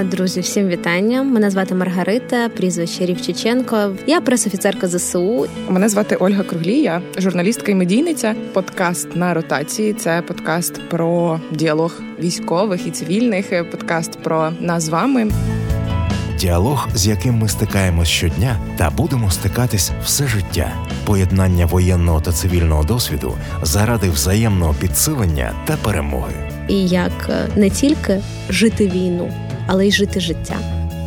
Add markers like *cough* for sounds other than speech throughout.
Друзі, всім вітання. Мене звати Маргарита, прізвище Рівчиченко. Я пресофіцерка ЗСУ. Мене звати Ольга Круглія, журналістка і медійниця. Подкаст на ротації. Це подкаст про діалог військових і цивільних. Подкаст про нас з вами. Діалог, з яким ми стикаємось щодня, та будемо стикатись все життя. Поєднання воєнного та цивільного досвіду заради взаємного підсилення та перемоги. І як е, не тільки жити війну але й жити життя.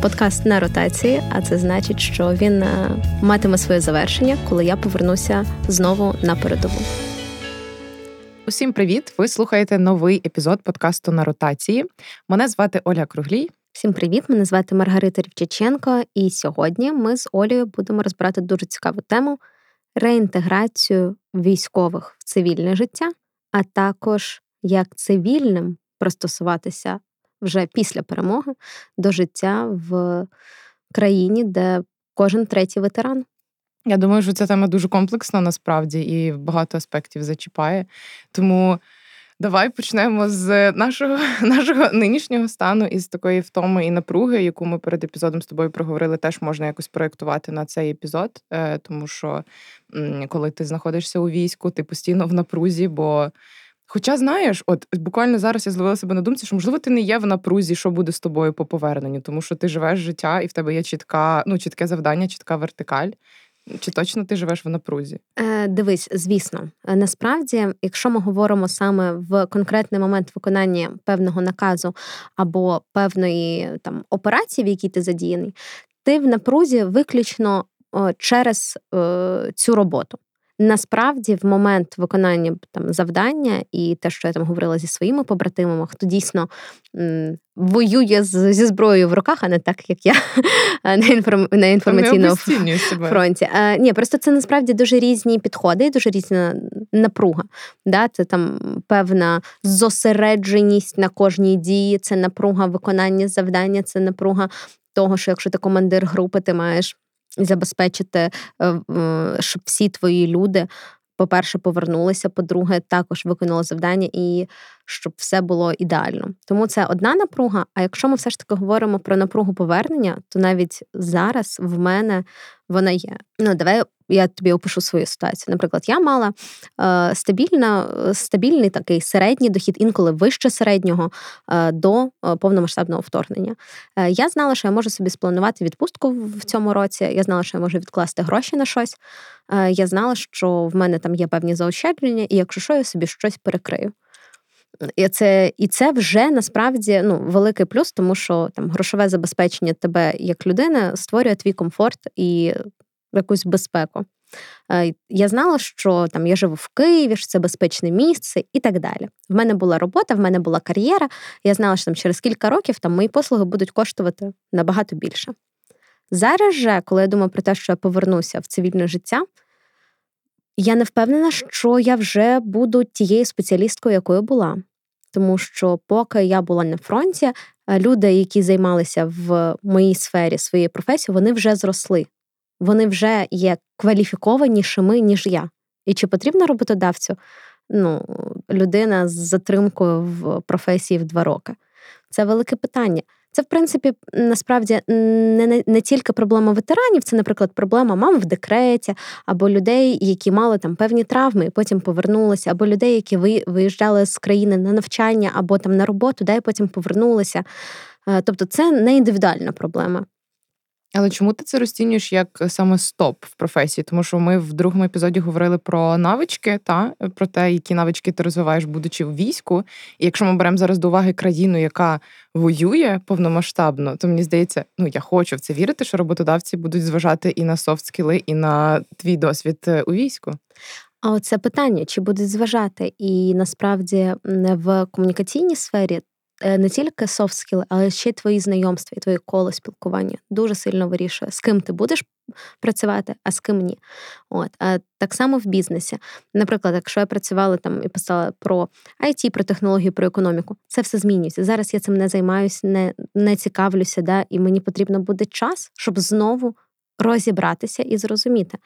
Подкаст на ротації, а це значить, що він е, матиме своє завершення, коли я повернуся знову на передову. Усім привіт! Ви слухаєте новий епізод подкасту на ротації. Мене звати Оля Круглій. Всім привіт! Мене звати Маргарита Рівчаченко, і сьогодні ми з Олею будемо розбирати дуже цікаву тему реінтеграцію військових в цивільне життя, а також як цивільним пристосуватися вже після перемоги до життя в країні, де кожен третій ветеран. Я думаю, що ця тема дуже комплексна насправді і багато аспектів зачіпає. Тому давай почнемо з нашого *laughs* нашого нинішнього стану і з такої втоми і напруги, яку ми перед епізодом з тобою проговорили, теж можна якось проєктувати на цей епізод. Е, тому що коли ти знаходишся у війську, ти постійно в напрузі, бо Хоча, знаєш, от буквально зараз я зловила себе на думці, що можливо ти не є в напрузі, що буде з тобою по поверненню, тому що ти живеш життя, і в тебе є чітка, ну чітке завдання, чітка вертикаль. Чи точно ти живеш в напрузі? Е, Дивись, звісно, е, насправді, якщо ми говоримо саме в конкретний момент виконання певного наказу або певної там операції, в якій ти задіяний, ти в напрузі виключно через е, цю роботу. Насправді, в момент виконання там завдання і те, що я там говорила зі своїми побратимами, хто дійсно м, воює з, зі зброєю в руках, а не так, як я *laughs* на інформ... на інформаційному фронті. А, Ні, просто це насправді дуже різні підходи, дуже різна напруга. Да? Це там певна зосередженість на кожній дії, це напруга виконання завдання, це напруга того, що якщо ти командир групи, ти маєш забезпечити, е, щоб всі твої люди, по-перше, повернулися, по-друге, також виконали завдання. І щоб все було ідеально. Тому це одна напруга. А якщо ми все ж таки говоримо про напругу повернення, то навіть зараз в мене вона є. Ну, давай я тобі опишу свою ситуацію. Наприклад, я мала е, стабільна, стабільний такий середній дохід, інколи вище середнього е, до е, повномасштабного вторгнення. Е, я знала, що я можу собі спланувати відпустку в цьому році. Я знала, що я можу відкласти гроші на щось. Е, я знала, що в мене там є певні заощадження, і якщо що, я собі щось перекрию. І це і це вже насправді ну, великий плюс, тому що там грошове забезпечення тебе як людини створює твій комфорт і якусь безпеку. Е, я знала, що там я живу в Києві, що це безпечне місце і так далі. В мене була робота, в мене була кар'єра. Я знала, що там через кілька років там мої послуги будуть коштувати набагато більше. Зараз же, коли я думаю про те, що я повернуся в цивільне життя, я не впевнена, що я вже буду тією спеціалісткою, якою була. Тому що, поки я була на фронті, е, люди, які займалися в моїй сфері своєї професії, вони вже зросли. Вони вже є кваліфікованішими, ніж я. І чи потрібно роботодавцю ну, людина з затримкою в професії в два роки? Це велике питання. Це, в принципі, насправді не не тільки проблема ветеранів, це, наприклад, проблема мам в декреті, або людей, які мали там певні травми і потім повернулися, або людей, які виїжджали з країни на навчання або там на роботу, да, і потім повернулися. Е, тобто, це не індивідуальна проблема. Але чому ти це розцінюєш як е, саме стоп в професії? Тому що ми в другому епізоді говорили про навички, та про те, які навички ти розвиваєш, будучи в війську. І якщо ми беремо зараз до уваги країну, яка воює повномасштабно, то мені здається, ну я хочу в це вірити, що роботодавці будуть зважати і на софт скіли, і на твій досвід е, у війську. А оце питання, чи будуть зважати, і насправді в комунікаційній сфері Е, не тільки soft skill, але ще й твої знайомства і твоє коло спілкування дуже сильно вирішує, з ким ти будеш працювати, а з ким ні. От а так само в бізнесі. Наприклад, якщо я працювала там і писала про IT, про технологію, про економіку, це все змінюється. Зараз я цим не займаюся, не не цікавлюся, да, і мені потрібно буде час, щоб знову розібратися і зрозуміти,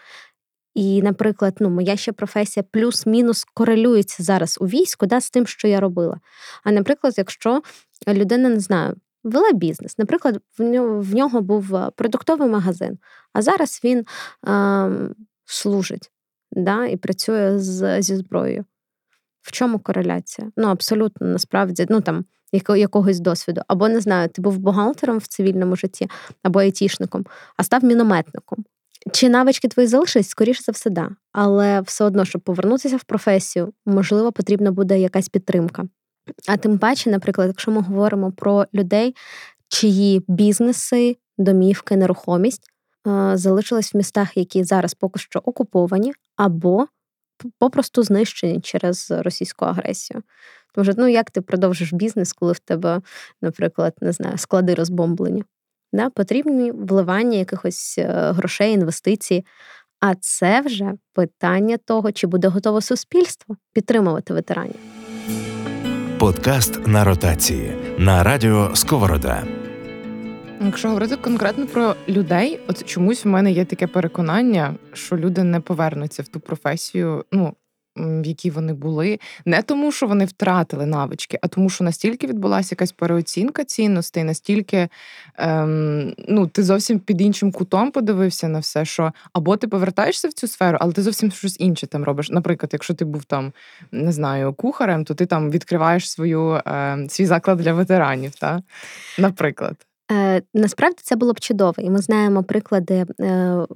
і, наприклад, ну, моя ще професія плюс-мінус корелюється зараз у війську да, з тим, що я робила. А наприклад, якщо людина не знаю, вела бізнес. Наприклад, в нього в нього був е, продуктовий магазин, а зараз він е, служить да, і працює з, зі зброєю. В чому кореляція? Ну, абсолютно, насправді, ну там якогось досвіду. Або не знаю, ти був бухгалтером в цивільному житті, або айтішником, а став мінометником. Чи навички твої залишились, скоріше за все, да. Але все одно, щоб повернутися в професію, можливо, потрібна буде якась підтримка. А тим паче, наприклад, якщо ми говоримо про людей, чиї бізнеси, домівки, нерухомість е, залишились в містах, які зараз поки що окуповані, або попросту знищені через російську агресію. Тому що, ну як ти продовжиш бізнес, коли в тебе, наприклад, не знаю, склади розбомблені? Да? Потрібні вливання якихось е, грошей, інвестицій. А це вже питання того, чи буде готове суспільство підтримувати ветеранів. Подкаст на ротації на радіо Сковорода. Якщо говорити конкретно про людей, от чомусь в мене є таке переконання, що люди не повернуться в ту професію, ну в якій вони були, не тому, що вони втратили навички, а тому, що настільки відбулася якась переоцінка цінностей, настільки ем, ну, ти зовсім під іншим кутом подивився на все, що або ти повертаєшся в цю сферу, але ти зовсім щось інше там робиш. Наприклад, якщо ти був там, не знаю, кухарем, то ти там відкриваєш свою е, свій заклад для ветеранів. Та? Наприклад. Е, Насправді це було б чудово, і ми знаємо приклади е,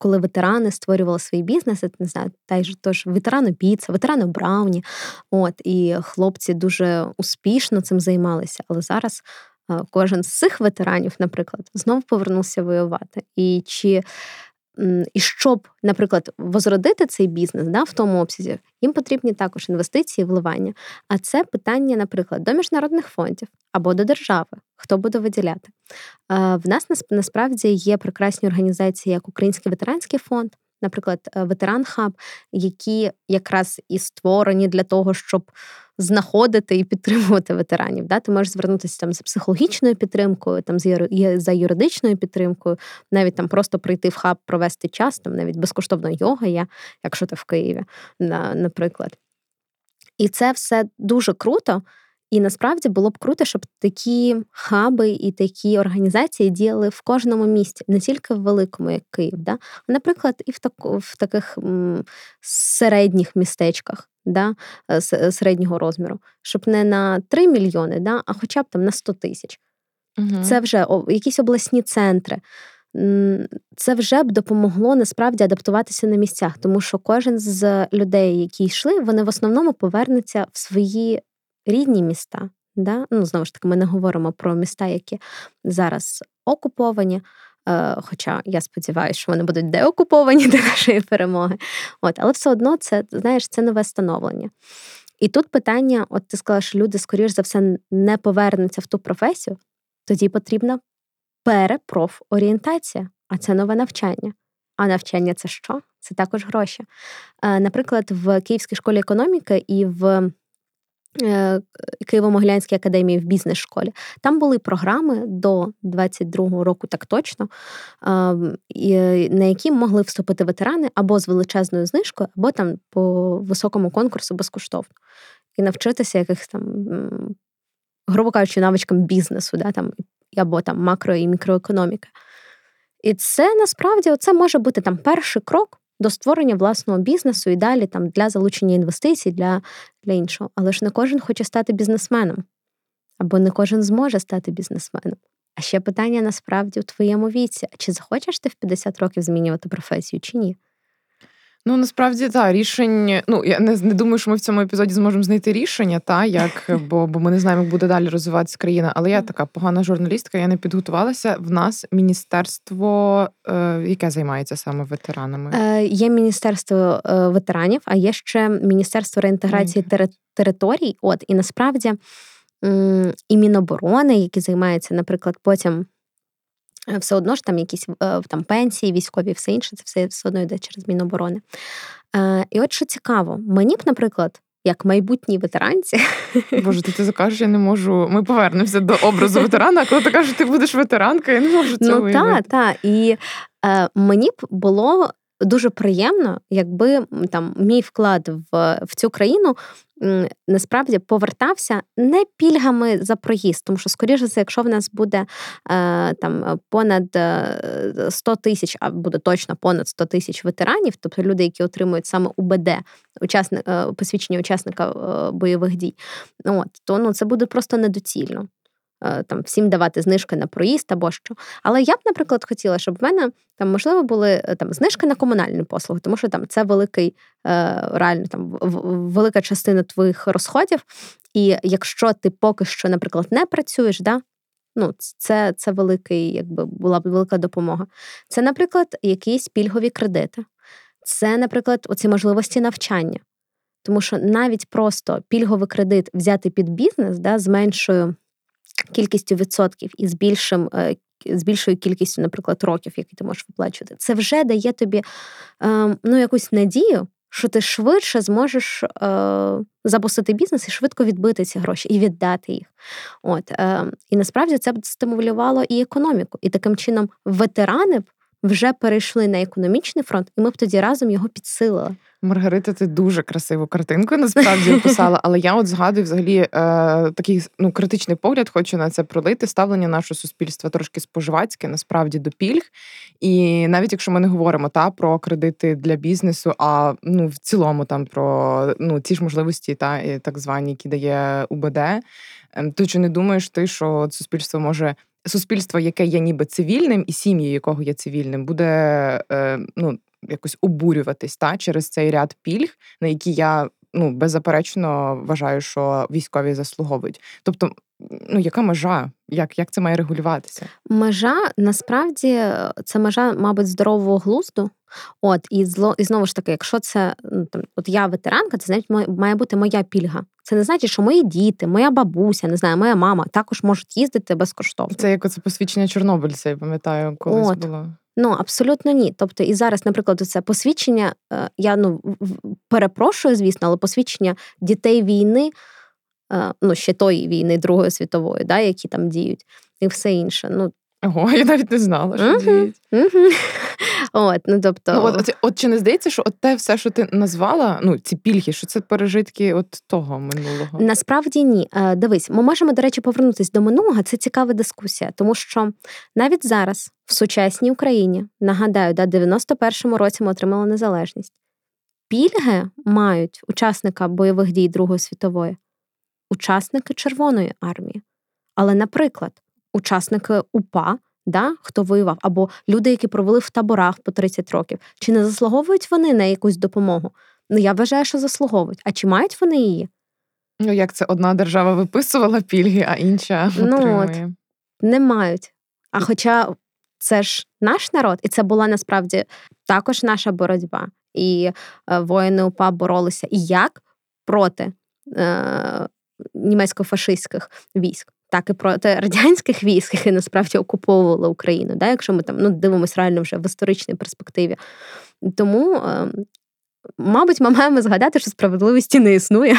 коли ветерани створювали свої бізнеси, не знаю, та ж тож ветерано піца, ветерано Брауні. От і хлопці дуже успішно цим займалися. Але зараз кожен з цих ветеранів, наприклад, знову повернувся воювати. І чи і щоб, наприклад, возродити цей бізнес да, в тому обсязі, їм потрібні також інвестиції, вливання. А це питання, наприклад, до міжнародних фондів або до держави, хто буде виділяти. В нас насправді є прекрасні організації, як Український ветеранський фонд, наприклад, е, ветеран хаб, які якраз і створені для того, щоб знаходити і підтримувати ветеранів. Да? Ти можеш звернутися там за психологічною підтримкою, там за юридичною підтримкою, навіть там просто прийти в хаб, провести час, там навіть безкоштовно йога є, якщо ти в Києві, наприклад. І це все дуже круто. І насправді було б круто, щоб такі хаби і такі організації діяли в кожному місті, не тільки в великому, як Київ, да? а наприклад, і в так, в таких м, середніх містечках, да? Е, середнього розміру, щоб не на 3 мільйони, да? а хоча б там на 100 тисяч. Угу. Це вже якісь обласні центри. Це вже б допомогло насправді адаптуватися на місцях, тому що кожен з людей, які йшли, вони в основному повернуться в свої рідні міста. Да? Ну, Знову ж таки, ми не говоримо про міста, які зараз окуповані. Е, хоча я сподіваюся, що вони будуть деокуповані *laughs* до нашої перемоги. От, Але все одно це знаєш, це нове становлення. І тут питання: от ти сказала, що люди, скоріш за все, не повернуться в ту професію, тоді потрібна перепрофорієнтація, а це нове навчання. А навчання це що? Це також гроші. Е, наприклад, в Київській школі економіки і в Києво-Могилянській академії в бізнес-школі. Там були програми до 22-го року, так точно, на які могли вступити ветерани або з величезною знижкою, або там по високому конкурсу безкоштовно. І навчитися якихось там, грубо кажучи, навичкам бізнесу, да, там, або там макро і мікроекономіки. І це насправді це може бути там перший крок до створення власного бізнесу і далі там для залучення інвестицій для, для іншого. Але ж не кожен хоче стати бізнесменом, або не кожен зможе стати бізнесменом. А ще питання насправді у твоєму віці: чи захочеш ти в 50 років змінювати професію, чи ні? Ну насправді так, рішень. Ну я не не думаю, що ми в цьому епізоді зможемо знайти рішення, та як *laughs* бо бо ми не знаємо, як буде далі розвиватися країна. Але я така погана журналістка, я не підготувалася. В нас міністерство, е, яке займається саме ветеранами. Е, Є міністерство е, ветеранів, а є ще міністерство реінтеграції mm. територій. От і насправді і Міноборони, які займаються, наприклад, потім. Е, все одно ж там якісь е, там пенсії, військові, все інше, це все все одно йде через Міноборони. Е, і от що цікаво, мені б, наприклад, як майбутній ветеранці. *laughs* Боже, ти ти закажеш, я не можу. Ми повернемося до образу ветерана, а коли ти кажеш, ти будеш ветеранка, я не можу цього. Ну так, так. І е, мені б було дуже приємно, якби там мій вклад в, в цю країну. Насправді повертався не пільгами за проїзд, тому що, скоріше за якщо в нас буде е, там понад 100 тисяч, а буде точно понад 100 тисяч ветеранів, тобто люди, які отримують саме УБД, учасник посвідчення учасника бойових дій, от то ну це буде просто недоцільно. Е, там всім давати знижки на проїзд або що. Але я б, наприклад, хотіла, щоб в мене там можливо були е, там знижки на комунальні послуги, тому що там це великий е, реально там велика частина твоїх розходів. І якщо ти поки що, наприклад, не працюєш, да. Ну, це це великий, якби була б велика допомога. Це, наприклад, якісь пільгові кредити, це, наприклад, оці можливості навчання. Тому що навіть просто пільговий кредит взяти під бізнес да, з меншою кількістю відсотків і з більшим. Е, з більшою кількістю, наприклад, років, які ти можеш виплачувати, це вже дає тобі е, ну, якусь надію, що ти швидше зможеш е, запустити бізнес і швидко відбити ці гроші і віддати їх. От, е, І насправді це б стимулювало і економіку. І таким чином ветерани б вже перейшли на економічний фронт, і ми б тоді разом його підсилили. Маргарита, ти дуже красиву картинку насправді описала, але я от згадую взагалі е, такий ну, критичний погляд, хочу на це пролити. Ставлення нашого суспільства трошки споживацьке, насправді до пільг. І навіть якщо ми не говоримо та про кредити для бізнесу, а ну в цілому там про ну ці ж можливості, та так звані, які дає УБД, ем, то чи не думаєш ти, що суспільство може суспільство, яке є ніби цивільним, і сім'ї, якого є цивільним, буде е, ну, якось обурюватись та, через цей ряд пільг, на які я ну, беззаперечно вважаю, що військові заслуговують. Тобто, ну яка межа? Як як це має регулюватися? Межа насправді це межа, мабуть, здорового глузду. От і зло і знову ж таки, якщо це ну, там, от я ветеранка, це значить має бути моя пільга. Це не значить, що мої діти, моя бабуся, не знаю, моя мама також можуть їздити безкоштовно. Це як оце посвідчення Чорнобильця, я пам'ятаю, колись От. було. Ну абсолютно ні. Тобто, і зараз, наприклад, це посвідчення. Е, я ну перепрошую, звісно, але посвідчення дітей війни, е, ну ще тої війни, Другої світової, да, які там діють, і все інше. Ну Ого, я навіть не знала, що діють. От, ну, тобто... Ну, от, от чи не здається, що от те все, що ти назвала, ну ці пільги, що це пережитки от того минулого? Насправді ні. Е, дивись, ми можемо, до речі, повернутися до минулого. Це цікава дискусія, тому що навіть зараз, в сучасній Україні, нагадаю, да, 91-му році ми отримали незалежність. Пільги мають учасника бойових дій Другої світової, учасники Червоної армії. Але, наприклад, учасники УПА, да, хто воював, або люди, які провели в таборах по 30 років, чи не заслуговують вони на якусь допомогу? Ну я вважаю, що заслуговують. А чи мають вони її? Ну, як це одна держава виписувала пільги, а інша ну, отримує? От, не мають. А хоча це ж наш народ, і це була насправді також наша боротьба. І е, воїни УПА боролися і як проти е, німецько-фашистських військ так і проти радянських військ, які насправді окуповували Україну, да, якщо ми там ну, дивимося реально вже в історичній перспективі. Тому. Е, Мабуть, ми маємо згадати, що справедливості не існує.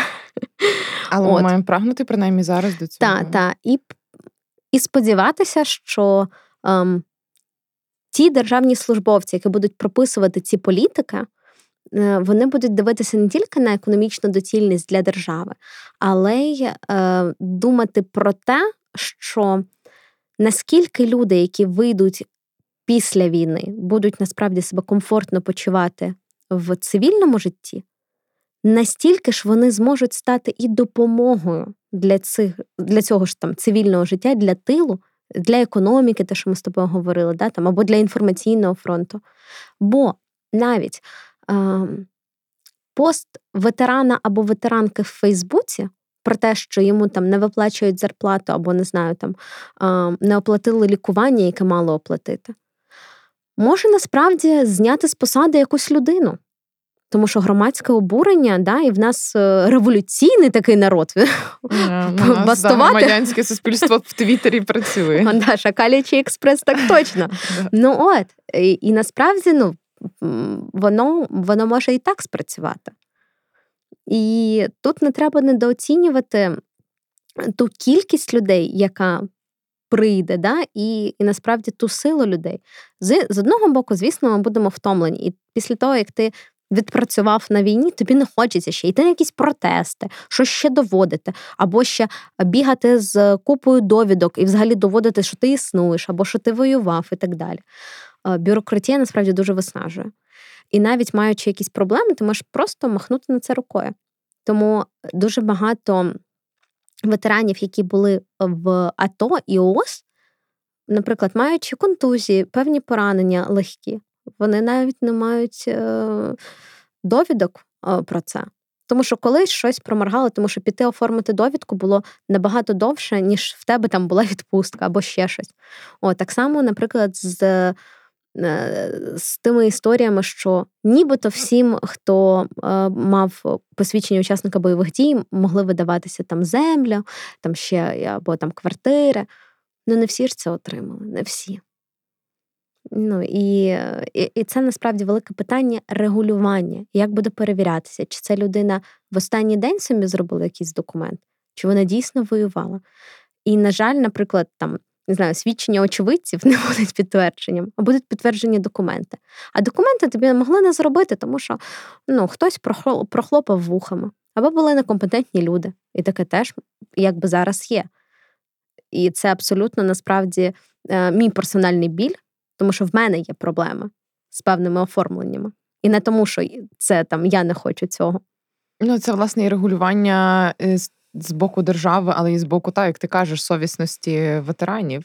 Але От. ми маємо прагнути принаймні зараз до цього. Так, так. І і сподіватися, що ем, ті державні службовці, які будуть прописувати ці політики, вони будуть дивитися не тільки на економічну доцільність для держави, але й е, думати про те, що наскільки люди, які вийдуть після війни, будуть насправді себе комфортно почувати в цивільному житті, настільки ж вони зможуть стати і допомогою для цих, для цього ж там цивільного життя, для тилу, для економіки, те, що ми з тобою говорили, да, там, або для інформаційного фронту. Бо навіть пост ветерана або ветеранки в Фейсбуці про те, що йому там не виплачують зарплату, або не знаю, там не оплатили лікування, яке мало оплатити, може насправді зняти з посади якусь людину. Тому що громадське обурення, да, і в нас е, революційний такий народ. *laughs* Yeah, Бастувати. Громадянське суспільство в Твіттері працює. *laughs* Да, Шакалячий експрес, так точно. *laughs* Ну от, і насправді, ну, воно, воно може і так спрацювати. І тут не треба недооцінювати ту кількість людей, яка прийде, да? і і насправді ту силу людей. З, з одного боку, звісно, ми будемо втомлені. І після того, як ти відпрацював на війні, тобі не хочеться ще йти на якісь протести, що ще доводити, або ще бігати з купою довідок і взагалі доводити, що ти існуєш, або що ти воював, і так далі. Бюрократія насправді дуже виснажує. І навіть маючи якісь проблеми, ти можеш просто махнути на це рукою. Тому дуже багато ветеранів, які були в АТО і ООС, наприклад, маючи контузії, певні поранення легкі, вони навіть не мають е, довідок е, про це. Тому що колись щось проморгали, тому що піти оформити довідку було набагато довше, ніж в тебе там була відпустка або ще щось. О, Так само, наприклад, з з тими історіями, що нібито всім, хто мав посвідчення учасника бойових дій, могли видаватися там земля, там ще або там квартири. Ну не всі ж це отримали, не всі. Ну і, і і, це насправді велике питання регулювання. Як буде перевірятися, чи це людина в останній день собі зробила якийсь документ, чи вона дійсно воювала. І, на жаль, наприклад, там не знаю, свідчення очевидців *laughs* не будуть підтвердженням, а будуть підтверджені документи. А документи тобі могли не зробити, тому що ну, хтось прохлопав вухами, або були некомпетентні люди. І таке теж якби зараз є. І це абсолютно насправді е, мій персональний біль тому що в мене є проблеми з певними оформленнями. І не тому, що це там я не хочу цього. Ну, це власне і регулювання е, з боку держави, але і з боку, так, як ти кажеш, совісності ветеранів.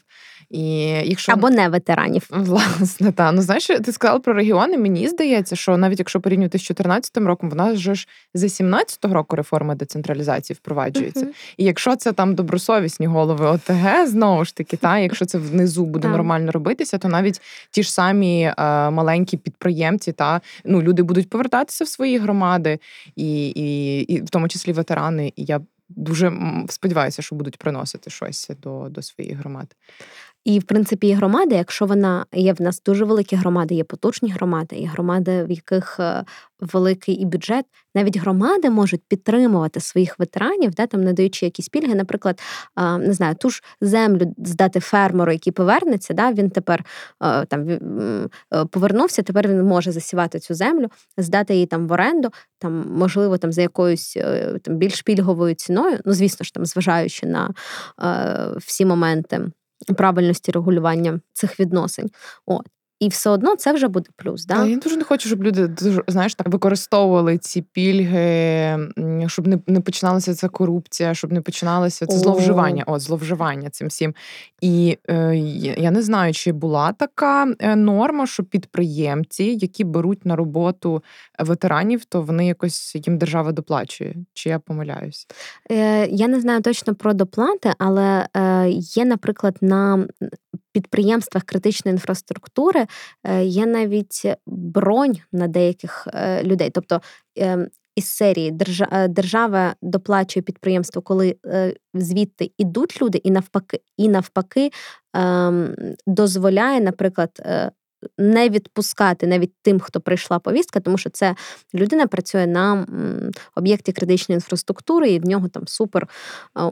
І якщо Або не ветеранів. Власне, та. Ну знаєш, ти сказала про регіони. Мені здається, що навіть якщо порівнювати з 2014 роком, вона вже ж з 17-го року реформа децентралізації впроваджується. Uh-huh. І якщо це там добросовісні голови ОТГ, знову ж таки, та якщо це внизу буде нормально робитися, то навіть ті ж самі е, маленькі підприємці, та ну люди будуть повертатися в свої громади, і, і, і в тому числі ветерани. І я дуже сподіваюся, що будуть приносити щось до, до своїх громад. І, в принципі, і громади, якщо вона є в нас дуже великі громади, є потужні громади, і громади, в яких е, великий і бюджет, навіть громади можуть підтримувати своїх ветеранів, да, там надаючи якісь пільги, наприклад, не знаю, ту ж землю здати фермеру, який повернеться, да, він тепер е, там е, повернувся, тепер він може засівати цю землю, здати її там в оренду, там, можливо, там за якоюсь там більш пільговою ціною, ну звісно ж, там зважаючи на всі моменти правильності регулювання цих відносин. От. І все одно це вже буде плюс. Да? Я дуже не хочу, щоб люди дуже знаєш так використовували ці пільги, щоб не не починалася ця корупція, щоб не починалося це зловживання. О, зловживання цим всім. І е, я не знаю, чи була така е, норма, що підприємці, які беруть на роботу ветеранів, то вони якось їм держава доплачує. Чи я помиляюсь? Е, Я не знаю точно про доплати, але е, є, наприклад, на підприємствах критичної інфраструктури е, є навіть бронь на деяких е, людей. Тобто ем, із серії е, держава доплачує підприємству, коли звідти ідуть люди, і навпаки, і навпаки ем, дозволяє, наприклад. Не відпускати навіть тим, хто прийшла повістка, тому що це людина працює на об'єкті критичної інфраструктури, і в нього там супер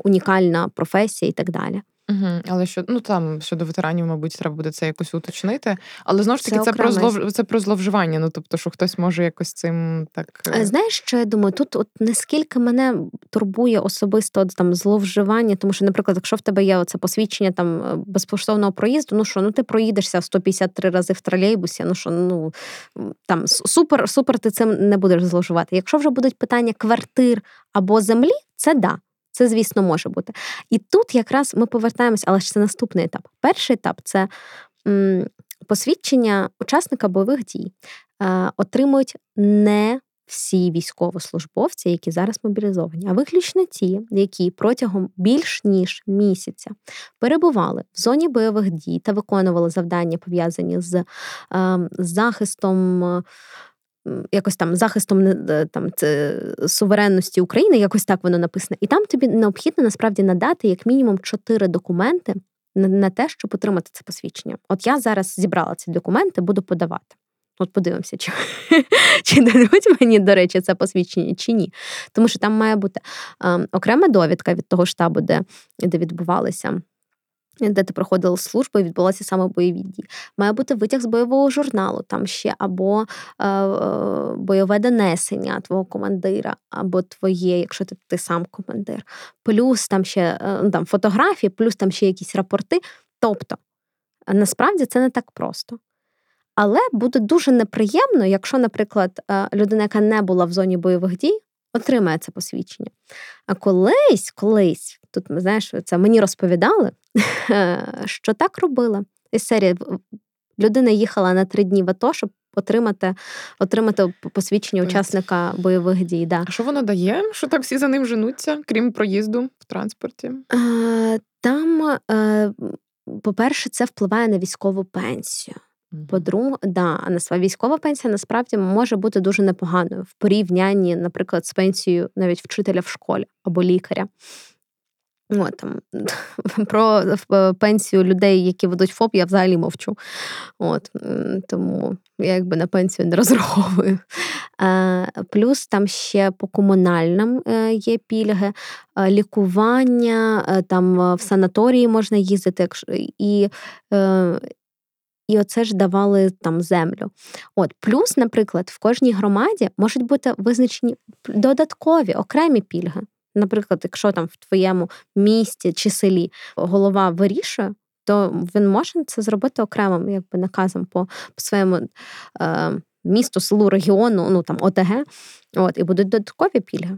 унікальна професія і так далі. Угу, Але що ну там щодо ветеранів, мабуть, треба буде це якось уточнити. Але знову ж таки, це, це про злов це про зловживання. Ну тобто, що хтось може якось цим так е, знаєш, що я думаю, тут от наскільки мене турбує особисто от, там зловживання, тому що, наприклад, якщо в тебе є оце посвідчення там е, безкоштовного проїзду, ну що ну ти проїдешся 153 рази в тролейбусі, ну що ну там супер, супер, ти цим не будеш зловживати. Якщо вже будуть питання квартир або землі, це да. Це, звісно, може бути. І тут якраз ми повертаємось, але ж це наступний етап. Перший етап це м, посвідчення учасника бойових дій. Е, Отримують не всі військовослужбовці, які зараз мобілізовані, а виключно ті, які протягом більш ніж місяця перебували в зоні бойових дій та виконували завдання пов'язані з е, захистом якось там захистом е, там це, суверенності України, якось так воно написано. І там тобі необхідно насправді надати як мінімум чотири документи на, те, щоб отримати це посвідчення. От я зараз зібрала ці документи, буду подавати. От подивимося, чи *laughs* чи дадуть мені, до речі, це посвідчення, чи ні. Тому що там має бути е, окрема довідка від того штабу, де, де відбувалися де ти проходила службу і відбулася саме бойові дії. Має бути витяг з бойового журналу, там ще або е, е, бойове донесення твого командира, або твоє, якщо ти, ти сам командир, плюс там ще е, ну, там, фотографії, плюс там ще якісь рапорти. Тобто, насправді це не так просто. Але буде дуже неприємно, якщо, наприклад, е, людина, яка не була в зоні бойових дій, отримає це посвідчення. А колись, колись, тут знаєш, це мені розповідали, *laughs* що так робила. Із серії людина їхала на три дні в АТО, щоб отримати отримати посвідчення учасника бойових дій. Да. А що воно дає? Що так всі за ним женуться, крім проїзду в транспорті? Там, е, по-перше, це впливає на військову пенсію. По-друге, да, військова пенсія насправді може бути дуже непоганою в порівнянні, наприклад, з пенсією навіть вчителя в школі або лікаря. От, там, *laughs* Про пенсію людей, які ведуть ФОП, я взагалі мовчу. От, Тому я якби на пенсію не розраховую. *laughs* Плюс там ще по комунальним е, є пільги, е, лікування, е, там в санаторії можна їздити. і і оце ж давали там землю. От плюс, наприклад, в кожній громаді можуть бути визначені додаткові окремі пільги. Наприклад, якщо там в твоєму місті чи селі голова вирішує, то він може це зробити окремим якби наказом по по своєму е, місту, селу, регіону, ну там ОТГ. От, І будуть додаткові пільги.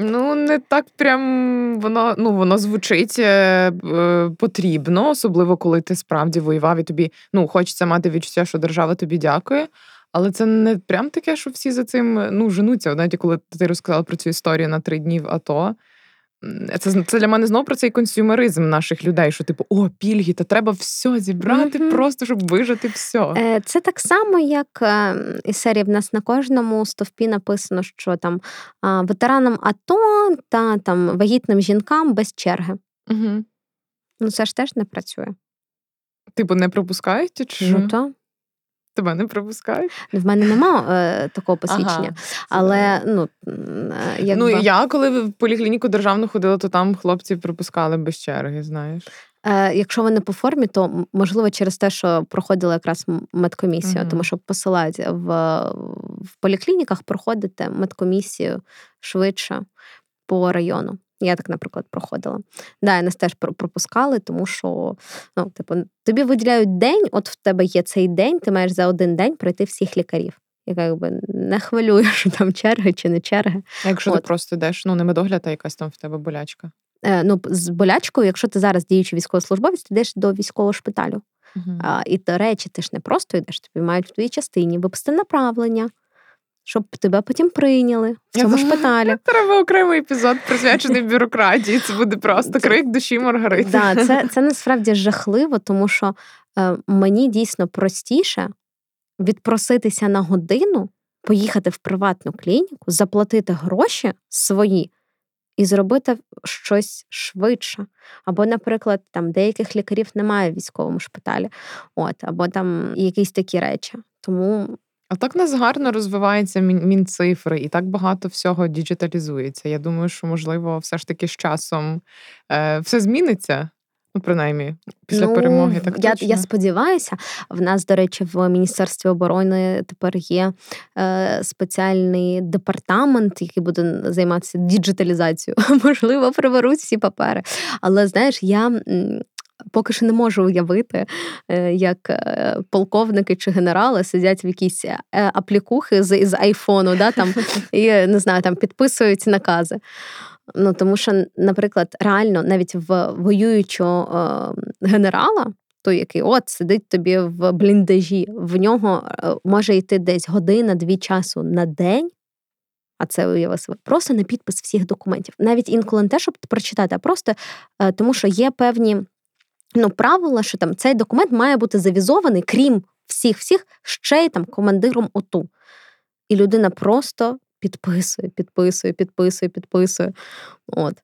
Ну, не так прям воно ну, воно звучить е, е, потрібно, особливо коли ти справді воював і тобі ну, хочеться мати відчуття, що держава тобі дякує. Але це не прям таке, що всі за цим ну, женуться. Навіть коли ти розказала про цю історію на три дні в АТО. Це це для мене знову про цей консюмеризм наших людей, що типу, о, пільги, та треба все зібрати, mm-hmm. просто щоб вижити все. Це так само, як е, із серії в нас на кожному стовпі написано, що там ветеранам АТО та там вагітним жінкам без черги. Угу. Ну, це ж теж не працює. Типу, не пропускають? чи Ну, то. Тебе не пропускають? В мене нема е, такого посвідчення. Ага, але ну е, якби... Ну, я коли в поліклініку державну ходила, то там хлопці пропускали без черги, знаєш. Е, Якщо вони по формі, то можливо через те, що проходила якраз медкомісію, uh тому що посилають в в поліклініках проходити медкомісію швидше по району. Я так, наприклад, проходила. Да, нас теж пропускали, тому що ну, типу, тобі виділяють день, от в тебе є цей день, ти маєш за один день пройти всіх лікарів. І якби не хвилює, що *laughs* там черги чи не черги. А якщо от. ти просто йдеш, ну не медогляд, а якась там в тебе болячка? Е, Ну, з болячкою, якщо ти зараз діючий військовослужбовець, ти йдеш до військового шпиталю. Uh-huh. А, І до речі, ти ж не просто йдеш, тобі мають в твоїй частині виписати направлення щоб тебе потім прийняли в цьому шпиталі. *laughs* Треба окремий епізод присвячений бюрократії. Це буде просто крик душі Маргарити. Да, це *laughs* це насправді жахливо, тому що е, мені дійсно простіше відпроситися на годину, поїхати в приватну клініку, заплатити гроші свої. І зробити щось швидше. Або, наприклад, там деяких лікарів немає в військовому шпиталі, от, або там якісь такі речі. Тому а так нас гарно розвивається мінцифри, і так багато всього діджиталізується. Я думаю, що можливо, все ж таки з часом е, все зміниться. Ну, принаймні, після ну, перемоги. Так я точно? я сподіваюся. В нас, до речі, в Міністерстві оборони тепер є е, спеціальний департамент, який буде займатися діджиталізацією. *laughs* Можливо, приберуть всі папери. Але знаєш, я поки що не можу уявити, е, як е, полковники чи генерали сидять в якісь е, аплікухи з з айфону, да, там, *laughs* і не знаю, там підписують накази. Ну, Тому що, наприклад, реально навіть в воюючого генерала. Той, який от сидить тобі в бліндажі, в нього може йти десь година-дві часу на день, а це уяви себе, просто на підпис всіх документів. Навіть інколи не те, щоб прочитати, а просто тому, що є певні ну, правило, що там цей документ має бути завізований, крім всіх-всіх, ще й там командиром ОТУ. І людина просто підписує, підписує, підписує, підписує. От.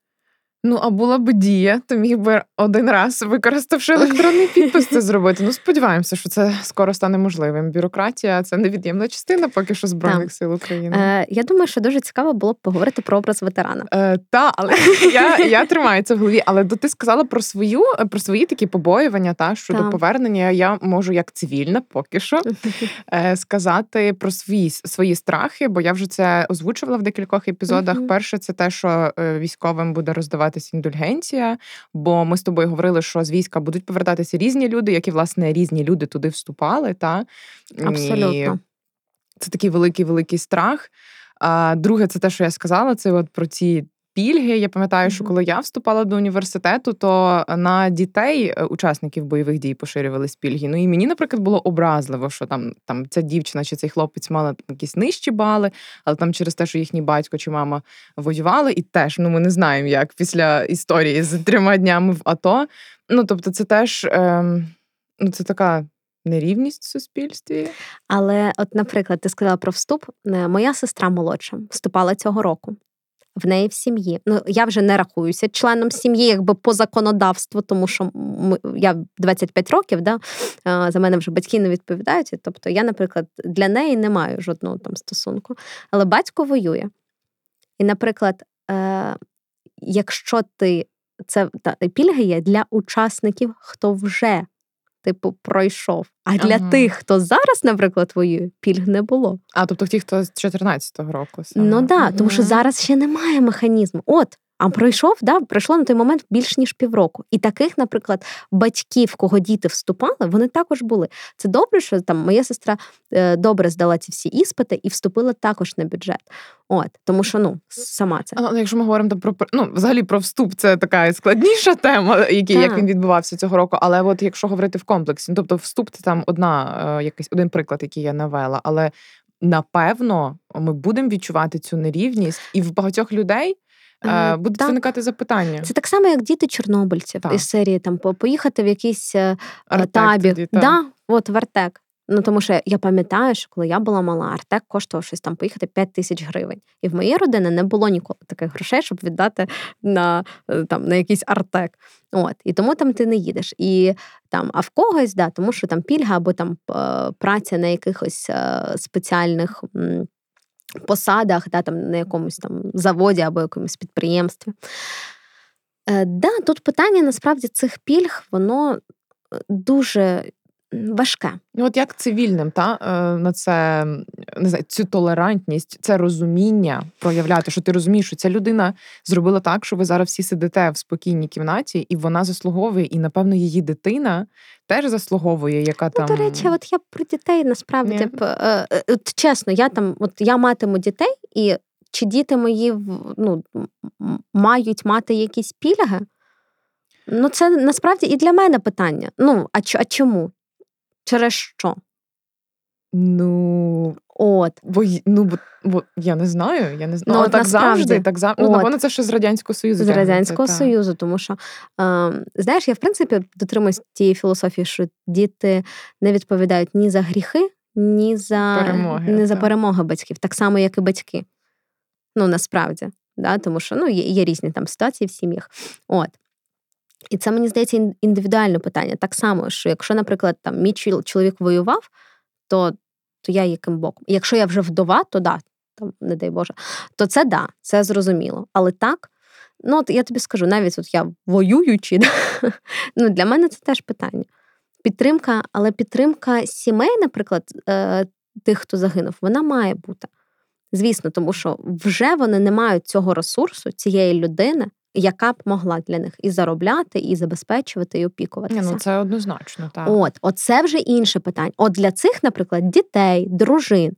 Ну, а була б дія, то міг би один раз, використавши електронний підпис, це зробити. Ну, сподіваємося, що це скоро стане можливим. Бюрократія це невід'ємна частина поки що Збройних Так. сил України. Е, я думаю, що дуже цікаво було б поговорити про образ ветерана. Е, та, але я, я тримаю це в голові. Але до ти сказала про свою про свої такі побоювання, та щодо Та. повернення. Я можу як цивільна поки що е, сказати про свої свої страхи, бо я вже це озвучувала в декількох епізодах. Перше, це те, що е, військовим буде роздаватися індульгенція. Бо ми з тобою говорили, що з війська будуть повертатися різні люди, які власне різні люди туди вступали. Та Абсолютно. І це такий великий великий страх. А друге, це те, що я сказала, це от про ці. Пільги, я пам'ятаю, що коли я вступала до університету, то на дітей, е, учасників бойових дій, поширювались пільги. Ну і мені, наприклад, було образливо, що там, там ця дівчина чи цей хлопець мали якісь нижчі бали, але там через те, що їхній батько чи мама воювали, і теж ну ми не знаємо, як після історії з трьома днями в АТО. Ну тобто, це теж ем, ну це така нерівність в суспільстві. Але, от, наприклад, ти сказала про вступ. Е, Моя сестра молодша вступала цього року. В неї в сім'ї. Ну, я вже не рахуюся членом сім'ї, якби по законодавству, тому що я 25 років, да, за мене вже батьки не відповідають. Тобто, я, наприклад, для неї не маю жодного там стосунку. Але батько воює. І, наприклад, е, якщо ти це та пільги є для учасників, хто вже типу пройшов. А для Ага. тих, хто зараз, наприклад, воює, пільг не було. А тобто ті, хто з 14-го року. Саме. Ну да, тому що зараз ще немає механізму. От. А пройшов, да, пройшло на той момент більш ніж півроку. І таких, наприклад, батьків, кого діти вступали, вони також були. Це добре, що там моя сестра е, добре здала ці всі іспити і вступила також на бюджет. От, тому що ну сама це. А, ну, якщо ми говоримо там про ну, взагалі про вступ, це така складніша *laughs* тема, який, як він відбувався цього року. Але от якщо говорити в комплексі, ну, тобто вступ це там одна е, якийсь один приклад, який я навела, але напевно ми будемо відчувати цю нерівність, і в багатьох людей е, Е, будуть так. виникати запитання. Це так само, як діти чорнобильців Так. із серії там поїхати в якийсь е, Артек табір. тоді, да, от в Артек. Ну тому що я пам'ятаю, що коли я була мала, Артек коштував щось там поїхати 5 тисяч гривень. І в моєї родини не було ніколи таких грошей, щоб віддати на, е, там, на якийсь Артек. От, і тому там ти не їдеш. І там, а в когось, да, тому що там пільга або там е, праця на якихось е, спеціальних. м, Посадах, да, там, на якомусь там заводі або якомусь підприємстві. Е, да, тут питання насправді цих пільг, воно е, дуже м, важке. Ну, от як цивільним, та е, на це не знаю, цю толерантність, це розуміння проявляти, що ти розумієш, що ця людина зробила так, що ви зараз всі сидите в спокійній кімнаті, і вона заслуговує, і напевно її дитина теж заслуговує, яка там Ну, до речі, от я про дітей насправді б, е, е, от, чесно, я там, от я матиму дітей, і чи діти мої ну, мають мати якісь пільги? Ну, це насправді і для мене питання. Ну, а, а чому? Через що? ну. От. Бо ну бо, бо я не знаю, я не знаю. Ну, так насправді. завжди, так завжди. Ну, напевно, це ще з радянського союзу. З Радянського та. Союзу, тому що е, знаєш, я в принципі дотримуюсь тієї філософії, що діти не відповідають ні за гріхи, ні за Перемоги, ні за перемоги батьків, так само, як і батьки. Ну, насправді, да? тому що ну, є, є різні там ситуації в сім'ях. От. І це мені здається індивідуальне питання. Так само, що якщо, наприклад, там мій чоловік воював, то, то я яким боком. Якщо я вже вдова, то да, там, не дай Боже, то це да, це зрозуміло. Але так, ну от я тобі скажу, навіть от я воюючи, *laughs* ну, для мене це теж питання. Підтримка, але підтримка сімей, наприклад, е, тих, хто загинув, вона має бути. Звісно, тому що вже вони не мають цього ресурсу, цієї людини, яка б могла для них і заробляти, і забезпечувати, і опікуватися. ну це однозначно, так. От, оце вже інше питання. От для цих, наприклад, дітей, дружин,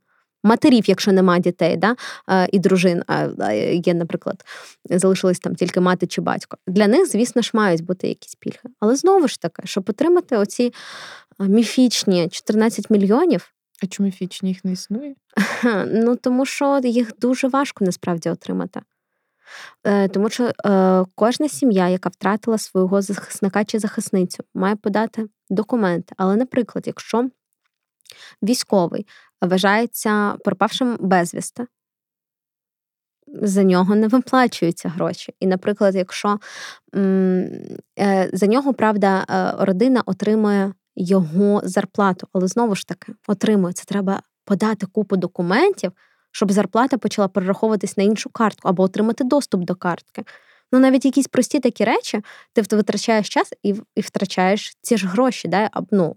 матерів, якщо нема дітей, да, е, і дружин, а а є, наприклад, залишились там тільки мати чи батько. Для них, звісно ж, мають бути якісь пільги. Але знову ж таки, щоб отримати оці е, міфічні 14 мільйонів, А чому фічні їх не існує? *laughs* Ну, тому що їх дуже важко насправді отримати. Е, Тому що е, кожна сім'я, яка втратила свого захисника чи захисницю, має подати документи. Але, наприклад, якщо військовий вважається пропавшим безвісти, за нього не виплачуються гроші. І, наприклад, якщо е, за нього правда родина отримує його зарплату, але знову ж таки отримує це треба подати купу документів, щоб зарплата почала перераховуватись на іншу картку або отримати доступ до картки. Ну, навіть якісь прості такі речі, ти витрачаєш час і і втрачаєш ці ж гроші. Да? Ну,